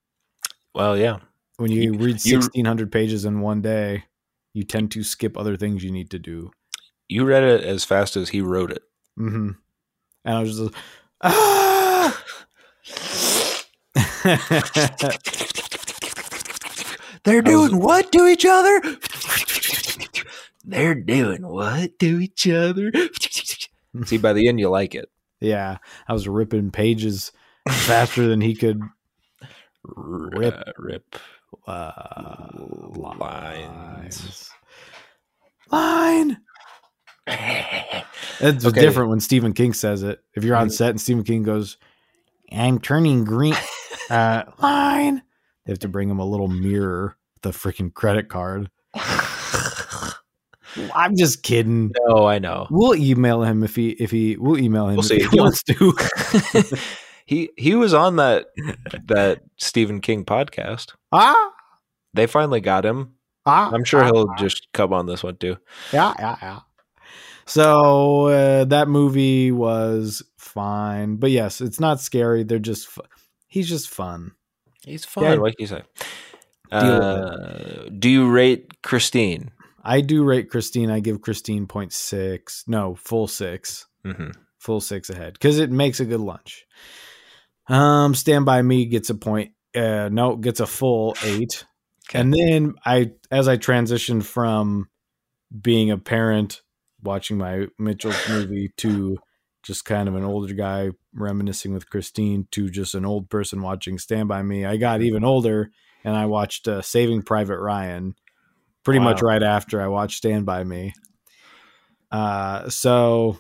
Well, yeah. when you, You- read you- 1600 pages in one day you tend to skip other things you need to do You read it as fast as he wrote it. Mm-hmm. And I was just ah! *laughs* They're doing what to each other? They're doing what to each other? See, by the end, you like it. yeah, I was ripping pages faster than he could Rip. Uh, rip. uh, Lines. Line. *laughs* It's Okay. different when Stephen King says it. If you're on Mhm. set and Stephen King goes, "I'm turning green," *laughs* uh, line. They have to bring him a little mirror, the freaking credit card. *laughs* I'm just kidding. No, I know. We'll email him if he if he we'll email him We'll if see. he wants to. He he was on that that Stephen King podcast. Ah, They finally got him. ah. I'm sure ah, he'll ah. just come on this one too. Yeah, yeah, yeah. So uh, that movie was fine, but yes, it's not scary. They're just fu- he's just fun. He's fun. Yeah. What can you say? Uh, do you rate Christine? I do rate Christine. I give Christine 0.6. No, full six. hmm Full six ahead because it makes a good lunch. Um, Stand by Me gets a point. Uh, no, gets a full eight. *sighs* And then I, as I transitioned from being a parent watching my Mitchell's movie to just kind of an older guy reminiscing with Christine to just an old person watching Stand by Me, I got even older and I watched uh, Saving Private Ryan pretty much right after I watched Stand by Me. Uh, so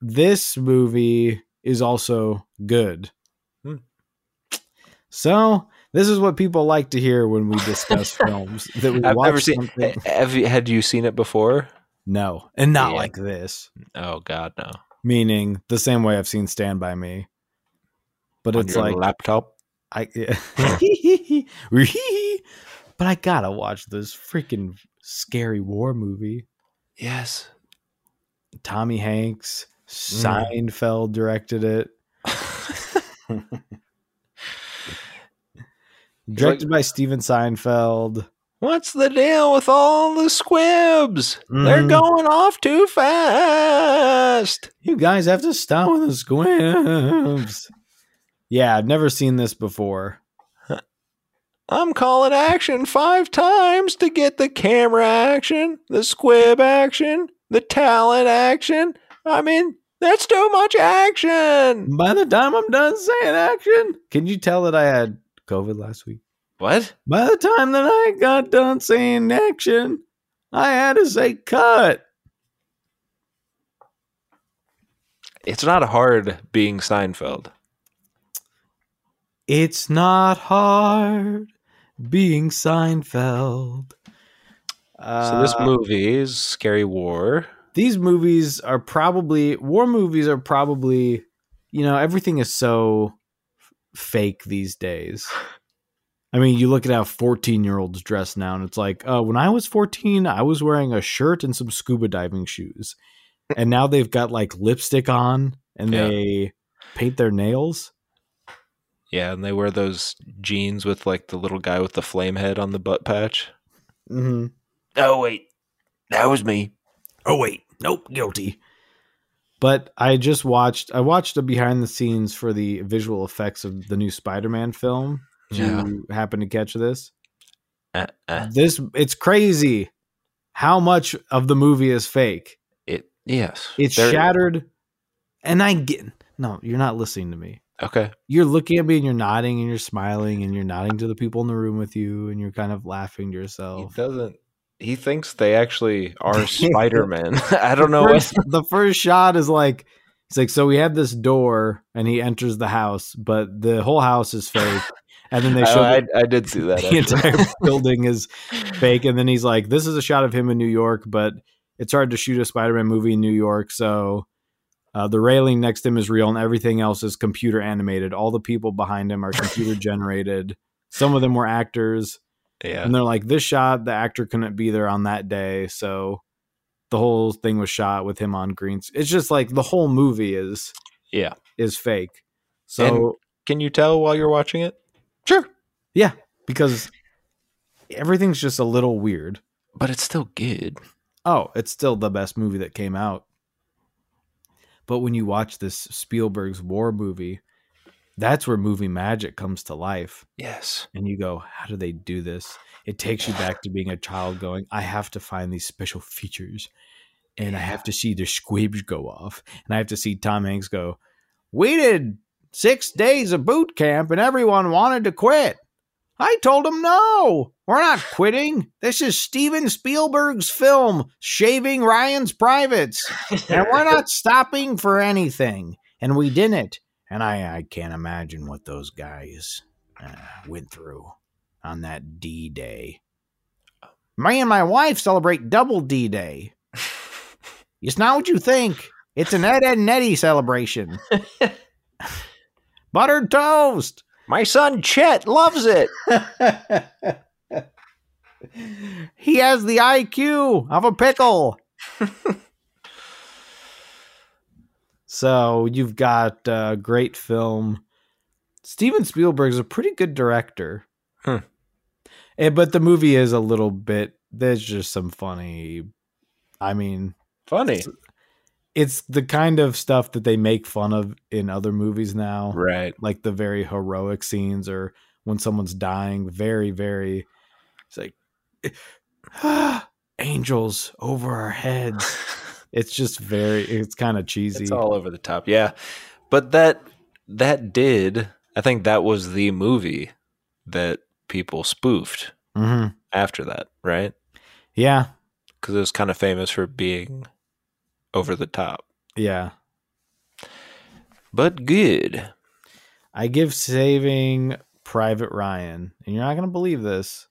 this movie is also good. Hmm. So this is what people like to hear when we discuss *laughs* films that we I've watch never seen. something- Have you had you seen it before? No, and not Yeah. like this. Oh God, no. Meaning the same way I've seen Stand by Me. But On it's like laptop. I *laughs* yeah. *laughs* but I gotta watch this freaking scary war movie. Yes. Tommy Hanks, mm. Seinfeld directed it. *laughs* Directed by Steven Seinfeld. What's the deal with all the squibs? They're Mhm. going off too fast. You guys have to stop with the squibs. Yeah, I've never seen this before. I'm calling action five times to get the camera action, the squib action, the talent action. I mean, that's too much action. By the time I'm done saying action, can you tell that I had COVID last week? What? By the time that I got done saying action, I had to say cut. It's not hard being Seinfeld. It's not hard being Seinfeld. So this Uh, movie is Scary War. these movies are probably war movies are probably you know everything is so fake these days *laughs* i mean you look at how 14 year olds dress now and it's like uh, when i was 14 i was wearing a shirt and some scuba diving shoes and now they've got like lipstick on and Yeah. they paint their nails Yeah, and they wear those jeans with like the little guy with the flame head on the butt patch. mm-hmm. Oh wait, that was me. oh wait nope guilty but i just watched i watched a behind the scenes for the visual effects of the new spider-man film Did Yeah. you happen to catch this Uh, uh, this it's crazy how much of the movie is fake it yes, it's shattered and i get no you're not listening to me Okay, you're looking at me and you're nodding and you're smiling and you're nodding to the people in the room with you and you're kind of laughing to he yourself doesn't. He thinks they actually are *laughs* Spider Man. *laughs* I don't know. first, What, the first shot is like it's like so we have this door and he enters the house but the whole house is fake *laughs* and then they show I, the- I, I did see that. *laughs* the actually. entire *laughs* building is fake and then he's like this is a shot of him in new york but it's hard to shoot a spider-man movie in new york so uh, the railing next to him is real and everything else is computer animated all the people behind him are computer *laughs* generated some of them were actors yeah, and they're like this shot the actor couldn't be there on that day so the whole thing was shot with him on green it's just like the whole movie is yeah. is fake so Can you tell while you're watching it? Sure yeah because everything's just a little weird But it's still good. oh it's still the best movie that came out but when you watch this spielberg's war movie that's where movie magic comes to life Yes. and you go, how do they do this? It takes you back to being a child going, I have to find these special features and I have to see the squibs go off. And I have to see Tom Hanks go, did six days of boot camp and everyone wanted to quit. I told them no, we're not quitting. This is Steven Spielberg's film, Shaving Ryan's Privates. And we're not *laughs* stopping for anything. And we didn't. And I, I can't imagine what those guys uh, went through on that D Day. Me and my wife celebrate double D Day. *laughs* It's not what you think. It's an Ed, Ed and Eddie celebration. *laughs* buttered toast. My son Chet loves it. *laughs* he has the IQ of a pickle. *laughs* so you've got a great film. Steven Spielberg's a pretty good director. Hmm. Eh, but the movie is a little bit. There's just some funny. I mean, Funny. It's the kind of stuff that they make fun of in other movies now Right. like the very heroic scenes or when someone's dying very very it's like *sighs* angels over our heads *laughs* it's just very it's kind of cheesy It's all over the top. Yeah. But that that did I think that was the movie that people spoofed Mhm. after that, right? yeah Because it was kind of famous for being over the top. yeah But good. i give saving private ryan and you're not going to believe this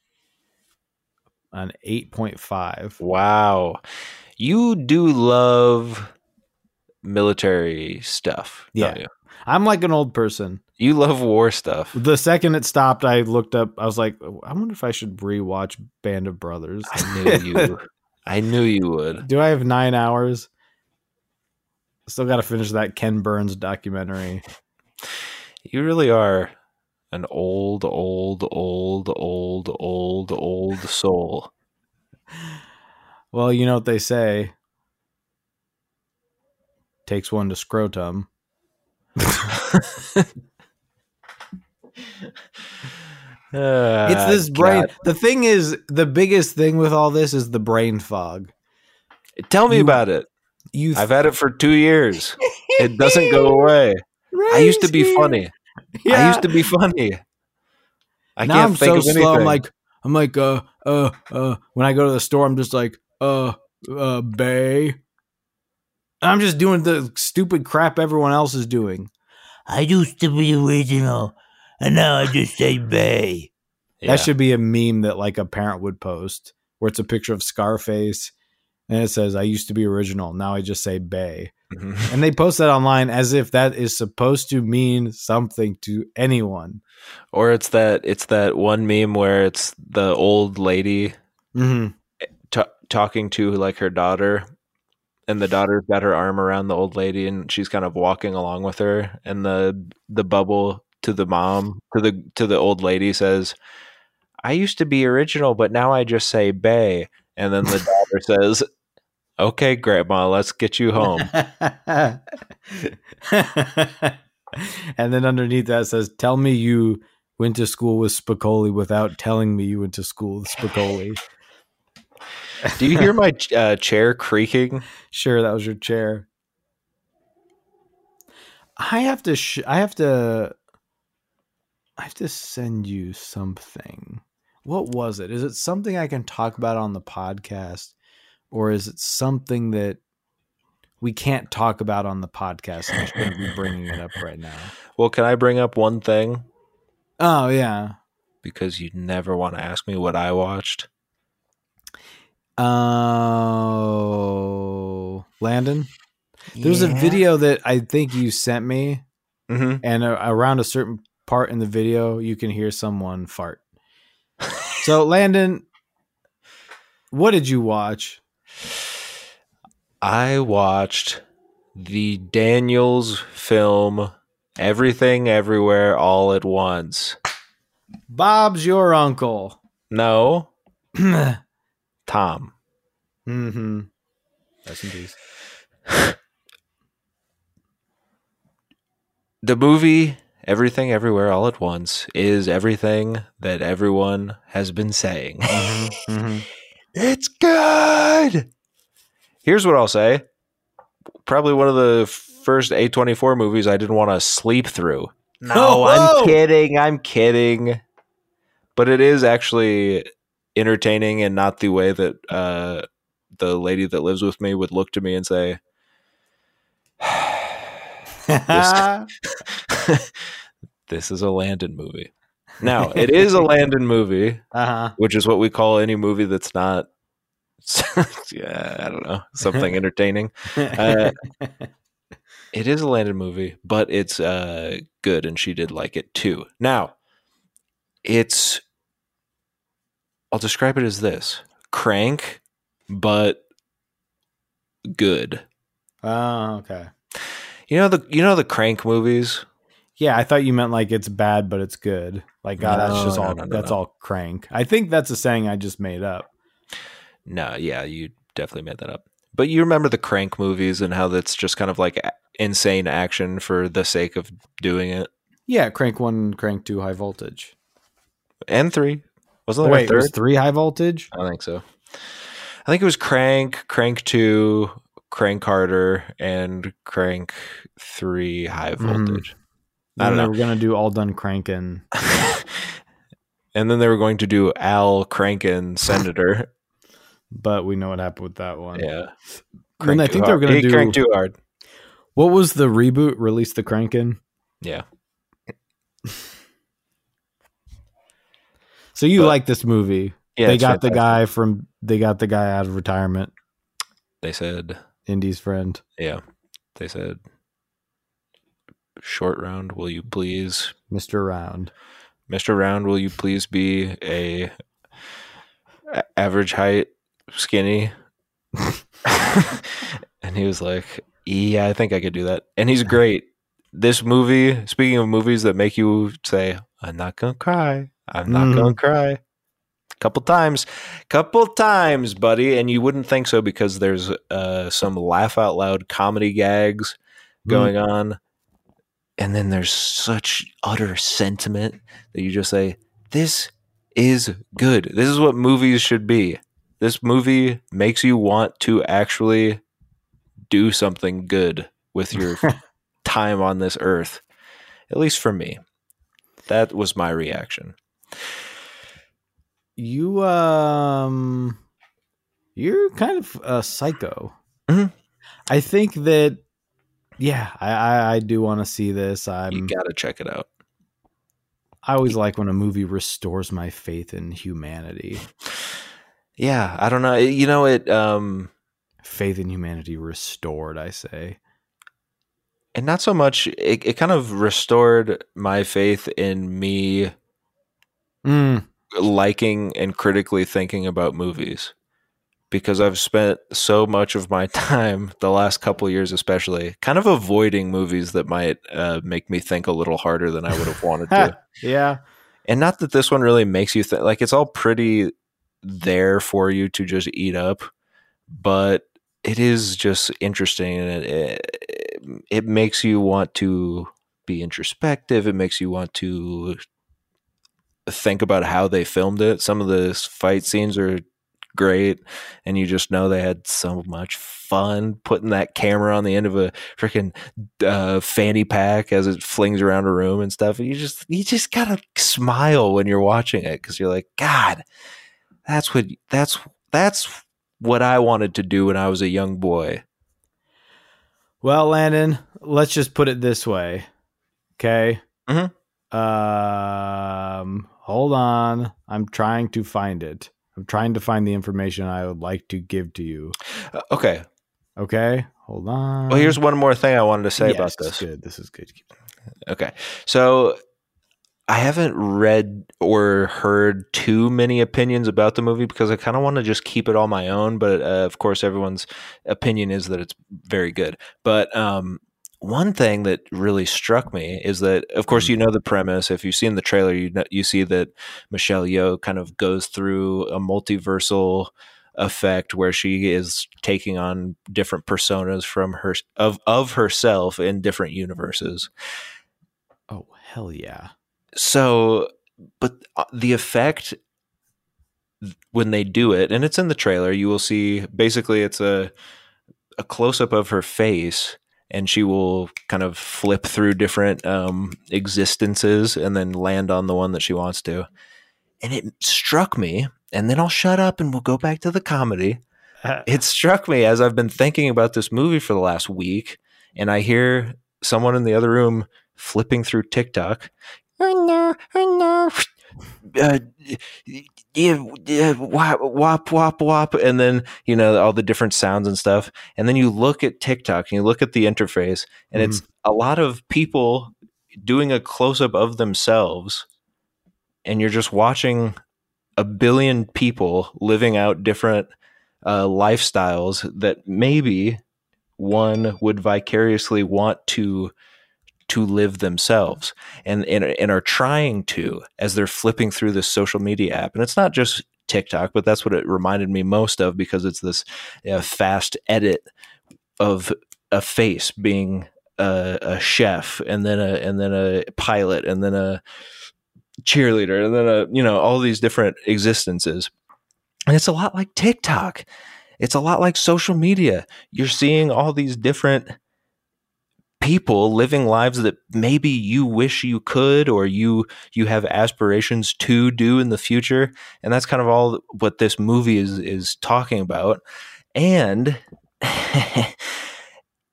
an 8.5 Wow. You do love military stuff, Yeah. i'm like an old person You love war stuff. the second it stopped i looked up i was like oh, i wonder if i should rewatch band of brothers I knew you *laughs* I knew you would. Do I have nine hours? Still got to finish that Ken Burns documentary. You really are an old, old, old, old, old, old soul. Well, you know what they say. Takes one to scrotum. *laughs* It's ah, this brain. The thing is, the biggest thing with all this is the brain fog. Tell me You- about it. You, I've had it for two years. *laughs* It doesn't go away. I used to be funny. I used to be funny. I now can't I'm think so of anything. slow. I'm like, I'm like, uh, uh, uh. When I go to the store, I'm just like, uh, uh, bay. I'm just doing the stupid crap everyone else is doing. I used to be original, and now I just say Bay. Yeah. That should be a meme that like a parent would post, where it's a picture of Scarface, and it says, "I used to be original, now I just say Bay." Mhm. And they post that online as if that is supposed to mean something to anyone. or it's that it's that one meme where it's the old lady Mm-hmm. t- talking to like her daughter and the daughter's got her arm around the old lady and she's kind of walking along with her and the the bubble to the mom to the to the old lady says i used to be original but now i just say bay and then the *laughs* daughter says okay grandma let's get you home *laughs* and then underneath that says, "Tell me you went to school with Spicoli without telling me you went to school with Spicoli." do you hear my uh, chair creaking Sure, that was your chair. I have to. Sh- I have to. I have to send you something. What was it? Is it something I can talk about on the podcast, or is it something that we can't talk about on the podcast? And I shouldn't be bringing it up right now. *laughs* well can i bring up one thing Oh yeah. because you never want to ask me what i watched Oh, Landon. There's a video that I think you sent me, mm-hmm. and uh, around a certain part in the video, you can hear someone fart. So, Landon, what did you watch? I watched the Daniels film Everything Everywhere All at Once. Bob's your uncle. No, *clears throat* mm-hmm. Tom. Rest in peace. The movie Everything Everywhere All at Once is everything that everyone has been saying. Mm-hmm. *laughs* it's good. Here's what I'll say. Probably one of the first A24 movies I didn't want to sleep through. No, Oh. I'm kidding. I'm kidding. But it is actually entertaining and not the way that uh, the lady that lives with me would look to me and say, *sighs* *laughs* *laughs* This is a Landon movie. Now, it is a Landon movie, *laughs* uh-huh. which is what we call any movie that's not, *laughs* yeah, I don't know, something *laughs* entertaining. Uh, It is a Landon movie, but it's uh, good, and she did like it too. Now, it's. I'll describe it as this: crank, but good. Oh, okay. You know the you know the crank movies. Yeah, I thought you meant like it's bad, but it's good. Like, God, that's just No, all. no, no, that's no. all crank. I think that's a saying I just made up. No, yeah, you definitely made that up. But you remember the crank movies and how that's just kind of like insane action for the sake of doing it. Yeah, crank one, crank two, high voltage. And three wasn't there wait, was three high voltage. I think so. I think it was Crank, Crank 2, Crank Harder, and Crank 3 High Mhm. Voltage. I I don't know. We're gonna do all done cranking. *laughs* and then they were going to do Al Crankin Senator. *laughs* but we know what happened with that one. yeah. Then I too think they were gonna He do. cranked too hard. What was the reboot? Release the cranking. Yeah. *laughs* So you But- like this movie? Yeah. they got the guy from. They got the guy out of retirement. They said, Indy's friend. yeah. They said, short round, will you please Mr. Round. Mr. Round, will you please be a, average height, skinny? *laughs* and he was like, "Yeah, I think I could do that." And he's great. This movie, speaking of movies that make you say, "I'm not gonna cry. I'm not Mhm. gonna cry." A couple times, couple times, buddy, and you wouldn't think so because there's uh, some laugh out loud comedy gags going on, and then there's such utter sentiment that you just say, This is good. This is what movies should be. This movie makes you want to actually do something good with your *laughs* time on this earth. At least for me. That was my reaction. You um, you're kind of a psycho. Mhm. I think that. Yeah, I I, I do want to see this. I'm. gotta check it out. I always like when a movie restores my faith in humanity. Yeah, I don't know. You know it um Faith in humanity restored. I say. and not so much it, it kind of restored my faith in me Mm, liking and critically thinking about movies because I've spent so much of my *laughs* time the last couple years especially kind of avoiding movies that might uh, make me think a little harder than I would have wanted to. *laughs* yeah. And not that this one really makes you think like it's all pretty there for you to just eat up, but it is just interesting and it, it, it makes you want to be introspective. It makes you want to think about how they filmed it. Some of the fight scenes are great, and you just know they had so much fun putting that camera on the end of a freaking uh, fanny pack as it flings around a room and stuff. and You just you just gotta smile when you're watching it because you're like, God, that's what that's that's what I wanted to do when I was a young boy. Well, Landon, let's just put it this way. Okay. Mhm. Um, hold on. I'm trying to find it. I'm trying to find the information I would like to give to you. Uh, okay. Okay. Hold on. Well, here's one more thing I wanted to say Yes, about this. Good. This is good. Okay. So I haven't read or heard too many opinions about the movie because I kind of want to just keep it all my own. But uh, of course, everyone's opinion is that it's very good. But um, one thing that really struck me is that, of course, you know the premise. If you've seen the trailer, you know, you see that Michelle Yeoh kind of goes through a multiversal effect where she is taking on different personas from her of of herself in different universes Oh, hell yeah. so but uh, the effect when they do it and it's in the trailer you will see basically it's a a close up of her face and she will kind of flip through different um existences and then land on the one that she wants to and it struck me and then I'll shut up and we'll go back to the comedy *laughs* it struck me as I've been thinking about this movie for the last week, and I hear someone in the other room flipping through TikTok. Oh no, oh no. Uh, yeah, yeah, wop, wop, wop, wop, and then you know all the different sounds and stuff. And then you look at TikTok and you look at the interface, and it's a lot of people doing a close up of themselves, and you're just watching a billion people living out different uh, lifestyles that maybe one would vicariously want to to live themselves and, and and are trying to as they're flipping through this social media app. And it's not just TikTok but that's what it reminded me most of because it's this uh, fast edit of a face being a, a chef and then a and then a pilot and then a cheerleader and then a you know all these different existences. And it's a lot like TikTok. It's a lot like social media. You're seeing all these different people living lives that maybe you wish you could or you you have aspirations to do in the future. And that's kind of all what this movie is is talking about. And *laughs*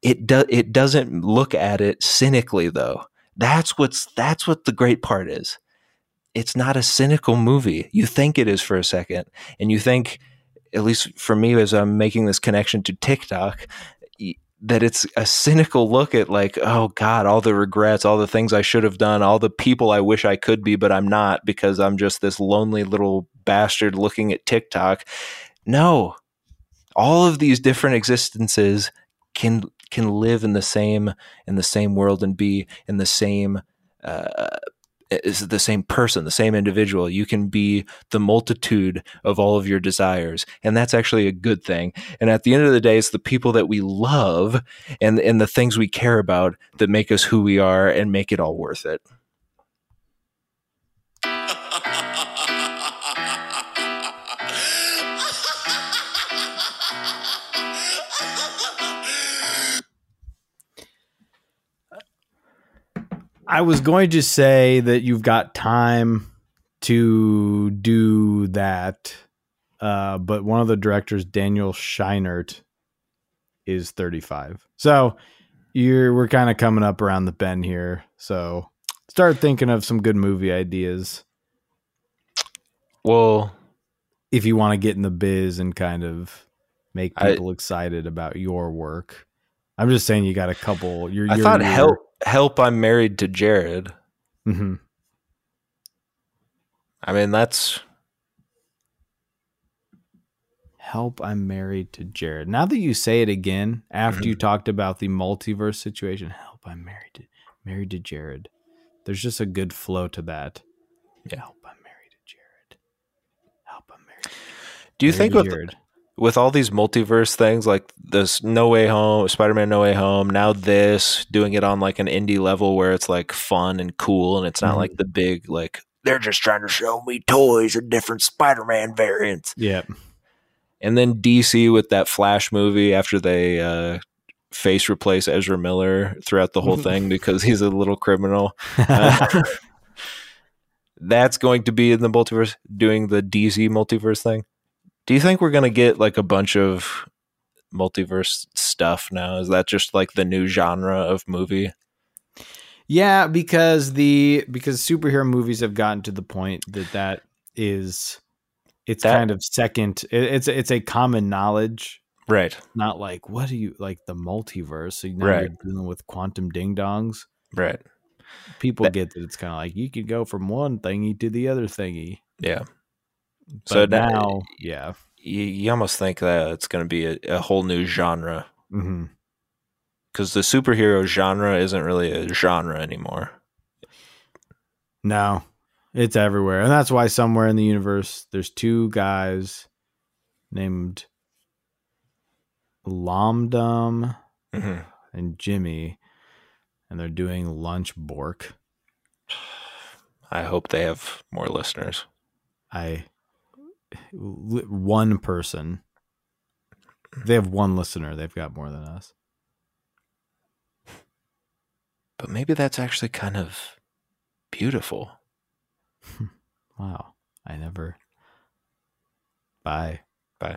it do, it doesn't look at it cynically though. That's what's that's what the great part is. It's not a cynical movie. You think it is for a second and you think at least for me as I'm making this connection to TikTok that it's a cynical look at like oh god all the regrets all the things i should have done all the people i wish i could be but i'm not because i'm just this lonely little bastard looking at tiktok. No. All of these different existences can can live in the same in the same world and be in the same uh, is the same person, the same individual. You can be the multitude of all of your desires. And that's actually a good thing. And at the end of the day, it's the people that we love and, and the things we care about that make us who we are and make it all worth it. I was going to say that you've got time to do that, uh, but one of the directors, Daniel Scheinert, is 35. So you're we're kind of coming up around the bend here. So start thinking of some good movie ideas Well, if you want to get in the biz and kind of make I- people excited about your work. I'm just saying you got a couple. You're, I you're, thought help help I'm married to Jared. Mhm. I mean that's Help, I'm married to Jared. Now that you say it again, after Mm-hmm. you talked about the multiverse situation, help, I'm married to married to Jared. There's just a good flow to that. Yeah. Help, I'm married to Jared. Help, I'm married. Do you married think with Jared. With all these multiverse things like this No Way Home, Spider-Man No Way Home, now this doing it on like an indie level where it's like fun and cool and it's not Mhm. like the big like they're just trying to show me toys and different Spider-Man variants. Yeah. And then DC with that Flash movie after they uh face replace Ezra Miller throughout the whole *laughs* thing because he's a little criminal. *laughs* Uh, *laughs* that's going to be in the multiverse doing the DC multiverse thing. Do you think we're going to get like a bunch of multiverse stuff now? Is that just like the new genre of movie? Yeah, because the because superhero movies have gotten to the point that that is it's That- kind of second it, it's it's a common knowledge Right. not like what do you like the multiverse so now Right. you're dealing with quantum ding dongs Right. people That- get that it's kind of like you could go from one thingy to the other thingy Yeah. But So now- now yeah You, you almost think that it's going to be a, a whole new genre because the superhero genre isn't really a genre anymore. no it's everywhere and that's why somewhere in the universe there's two guys named lomdom hmm and Jimmy, and they're doing lunch bork. *sighs* I hope they have more listeners. I one person. They have one listener. They've got more than us. But maybe that's actually kind of beautiful. *laughs* Wow. I never. Bye. Bye.